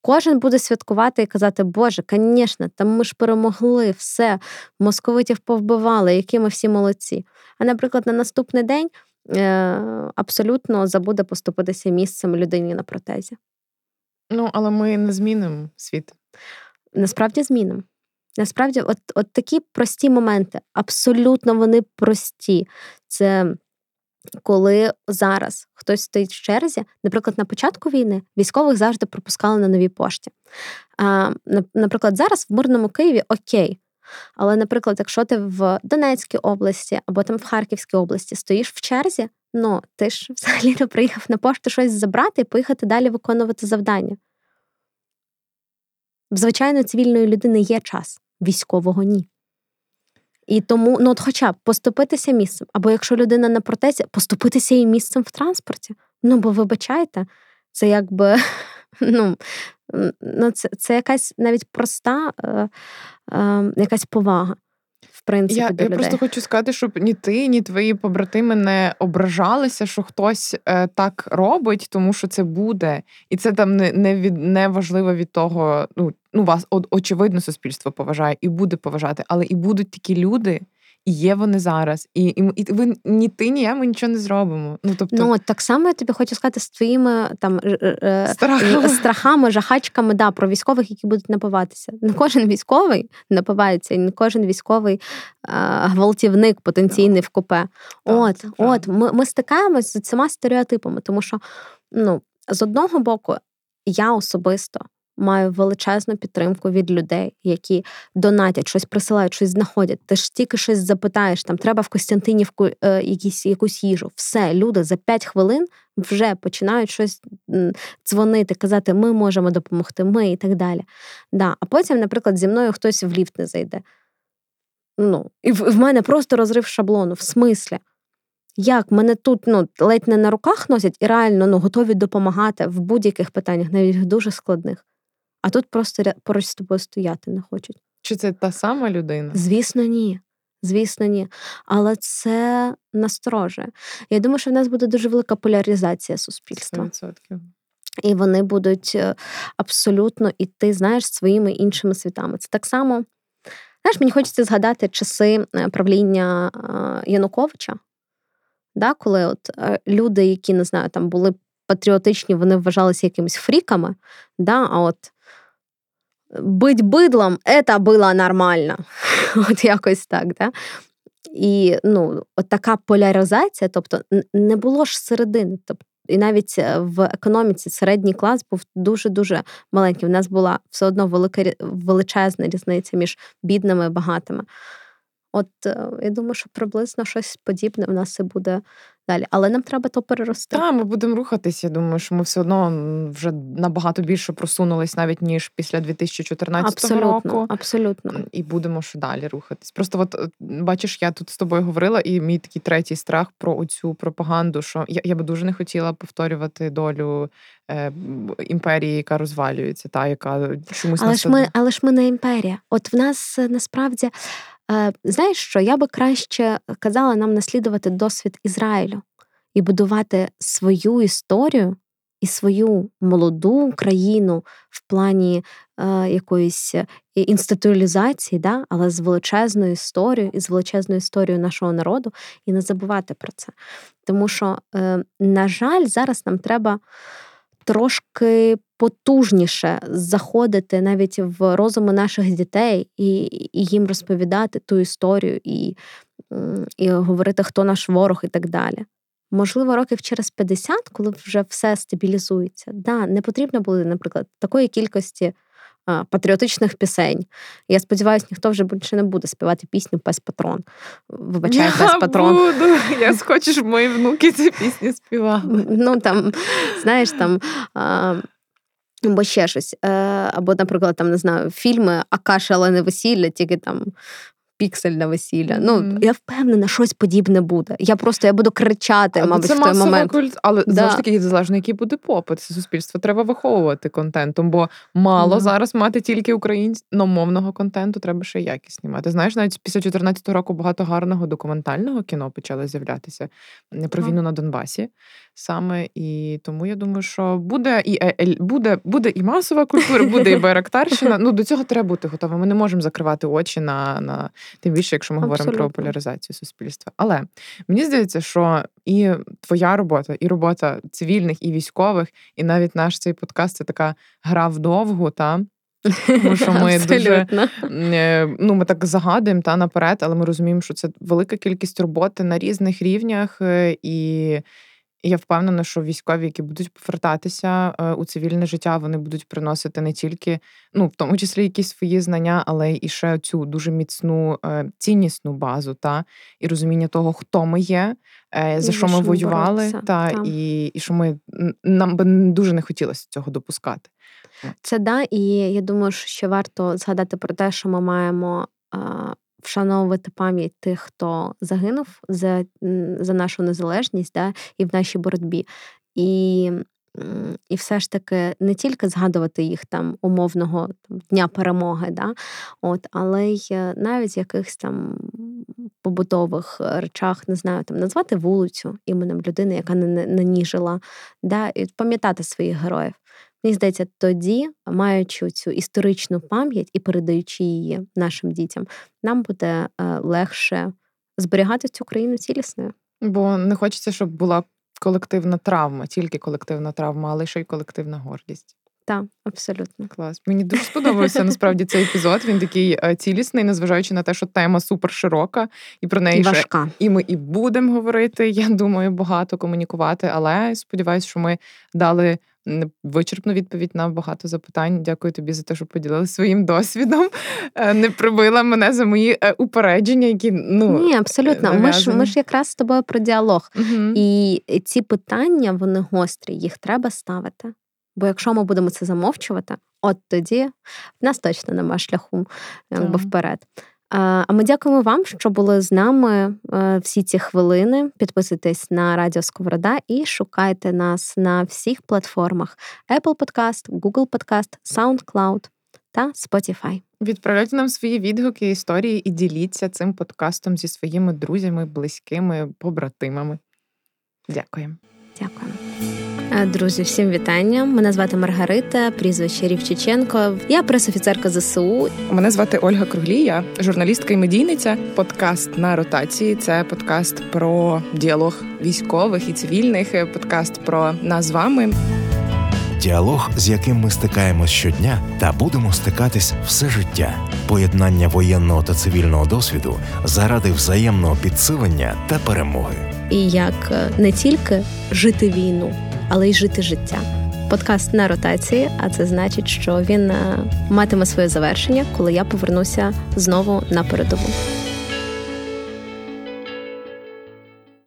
Кожен буде святкувати і казати, Боже, звісно, там ми ж перемогли все, московитів повбивали, які ми всі молодці. А, наприклад, на наступний день е, абсолютно забуде поступитися місцем людині на протезі. Ну, але ми не змінимо світ. Насправді змінимо. Насправді, от от такі прості моменти, абсолютно вони прості. Це коли зараз хтось стоїть в черзі, наприклад, на початку війни військових завжди пропускали на новій пошті. А, Наприклад, зараз в мирному Києві окей. Але, наприклад, якщо ти в Донецькій області або там в Харківській області стоїш в черзі, ну ти ж взагалі не приїхав на пошту щось забрати і поїхати далі виконувати завдання. Звичайно, цивільної людини є час військового ні. І тому, ну от хоча б поступитися місцем, або якщо людина на протезі, поступитися їй місцем в транспорті. Ну, бо вибачайте, це якби *laughs* ну, ну це це якась навіть проста е, е, якась повага принципі, я, до я просто хочу сказати, щоб ні ти, ні твої побратими не ображалися, що хтось е, так робить, тому що це буде, і це там не не, від не важливо від того. Ну ну вас очевидно, суспільство поважає і буде поважати, але і будуть такі люди. Є вони зараз, і і, і ви ні ти, ні я ми нічого не зробимо. Ну тобто, ну так само я тобі хочу сказати з твоїми там е, страхами, страхами жахачками да, про військових, які будуть напиватися. Не кожен військовий напивається, і не кожен військовий а, гвалтівник потенційний в купе. Так, от, от ми, ми стикаємось з цими стереотипами, тому що ну з одного боку, я особисто маю величезну підтримку від людей, які донатять, щось присилають, щось знаходять. Ти ж тільки щось запитаєш, там треба в Костянтинівку е, якісь, якусь їжу. Все, люди за 5 хвилин вже починають щось дзвонити, казати, ми можемо допомогти, ми і так далі. Да. А потім, наприклад, зі мною хтось в ліфт не зайде. Ну, І в, в мене просто розрив шаблону, в смислі. Як мене тут ну, ледь не на руках носять і реально ну, готові допомагати в будь-яких питаннях, навіть дуже складних. А тут просто поруч з тобою стояти не хочуть. Чи це та сама людина? Звісно, ні. Звісно, ні. Але це насторожує. Я думаю, що в нас буде дуже велика поляризація суспільства. 100%. І вони будуть е, абсолютно іти, знаєш, своїми іншими світами. Це так само. Знаєш, мені хочеться згадати часи е, правління е, Януковича, да, коли от люди, які не знаю, там були патріотичні, вони вважалися якимись фріками, да, а от бить бидлом це було нормально. *laughs* От якось так. Да? І ну, от така поляризація, тобто не було ж середини. Тобто, і навіть е, в економіці середній клас був дуже-дуже маленький. У нас була все одно велика величезна різниця між бідними і багатими. От е, я думаю, що приблизно щось подібне в нас і буде далі. Але нам треба то перерости. Так, ми будемо рухатися. Я думаю, що ми все одно вже набагато більше просунулись навіть ніж після 2014 абсолютно, року. Абсолютно. І будемо ще далі рухатись. Просто от бачиш, я тут з тобою говорила, і мій такий третій страх про оцю пропаганду, що я я би дуже не хотіла повторювати долю е, імперії, яка розвалюється, та яка чомусь але ж ми, але ж ми не імперія. От в нас е, насправді. Е, знаєш що, я би краще казала нам наслідувати досвід Ізраїлю і будувати свою історію і свою молоду країну в плані е, якоїсь інституалізації, да, але з величезною історією і з величезною історією нашого народу, і не забувати про це. Тому що, е, на жаль, зараз нам треба трошки потужніше заходити навіть в розуми наших дітей і і їм розповідати ту історію, і, і говорити, хто наш ворог, і так далі. Можливо, років через 50, коли вже все стабілізується, да, не потрібно буде, наприклад, такої кількості патріотичних пісень. Я сподіваюся, ніхто вже більше не буде співати пісню Пес Патрон. Вибачаю, Пес Патрон. буду. Я хочу, щоб мої внуки ці пісні співали. Ну там, знаєш, там. Або ще щось. Е, або, наприклад, там не знаю, фільми Акаша, але не весілля, тільки там піксельне весілля. Ну, mm-hmm. я впевнена, щось подібне буде. Я просто я буду кричати, а, мабуть, це в той момент. Культ... Але да. знову ж таки, залежно, який буде попит. Це суспільство треба виховувати контентом, бо мало mm-hmm. зараз мати тільки українськомовного контенту, треба ще якісні мати. Знаєш, навіть після 14 року багато гарного документального кіно почало з'являтися про війну на Донбасі. Саме і тому я думаю, що буде і е, буде, буде і масова культура, буде і *laughs* байрактарщина. Ну до цього треба бути готовим. Ми не можемо закривати очі на на тим більше, якщо ми Абсолютно. говоримо про поляризацію суспільства. Але мені здається, що і твоя робота, і робота цивільних, і військових, і навіть наш цей подкаст це така гра вдовгу, та. Тому що ми дуже е, ну, ми так загадуємо та наперед, але ми розуміємо, що це велика кількість роботи на різних рівнях, е, і я впевнена, що військові, які будуть повертатися е, у цивільне життя, вони будуть приносити не тільки, ну в тому числі якісь свої знання, але і ще цю дуже міцну е, ціннісну базу, та і розуміння того, хто ми є, е, за і що ми воювали, та, та і, і що ми нам би дуже не хотілося цього допускати. Це да, і я думаю, що варто згадати про те, що ми маємо вшановувати пам'ять тих, хто загинув за за нашу незалежність да, і в нашій боротьбі. І і все ж таки не тільки згадувати їх там умовного там, дня перемоги, да, от, але й е, навіть якихось там побутових речах, не знаю, там назвати вулицю іменем людини, яка не наніжила, да, і пам'ятати своїх героїв. Мені здається, тоді, маючи цю історичну пам'ять і передаючи її нашим дітям, нам буде е, легше зберігати цю країну цілісною. Бо не хочеться, щоб була колективна травма, тільки колективна травма, але ще й колективна гордість. Так, абсолютно клас. Мені дуже сподобався насправді цей епізод. Він такий е, цілісний, незважаючи на те, що тема супер широка, і про неї важка. і ми і будемо говорити. Я думаю, багато комунікувати. Але сподіваюся, що ми дали вичерпну відповідь на багато запитань. Дякую тобі за те, що поділилися своїм досвідом. *laughs* Е, не прибила мене за мої е, упередження, які ну ні, абсолютно. Ми ж ми ж якраз з тобою про діалог. Угу. І ці питання вони гострі, їх треба ставити. Бо якщо ми будемо це замовчувати, от тоді в нас точно нема шляху якби, вперед. А ми дякуємо вам, що були з нами е, всі ці хвилини. Підписуйтесь на Радіо Сковорода і шукайте нас на всіх платформах: Apple Podcast, Google Podcast, SoundCloud та Spotify. Відправляйте нам свої відгуки, історії і діліться цим подкастом зі своїми друзями, близькими, побратимами. Дякуємо. Дякуємо. Е, друзі, всім вітання. Мене звати Маргарита, прізвище Рівчиченко. Я пресофіцерка ЗСУ. Мене звати Ольга Круглія, журналістка і медійниця. Подкаст на ротації. Це подкаст про діалог військових і цивільних. Подкаст про нас з вами. Діалог, з яким ми стикаємось щодня, та будемо стикатись все життя. Поєднання воєнного та цивільного досвіду заради взаємного підсилення та перемоги. І як е, не тільки жити війну але й жити життя. Подкаст на ротації, а це значить, що він е, матиме своє завершення, коли я повернуся знову на передову.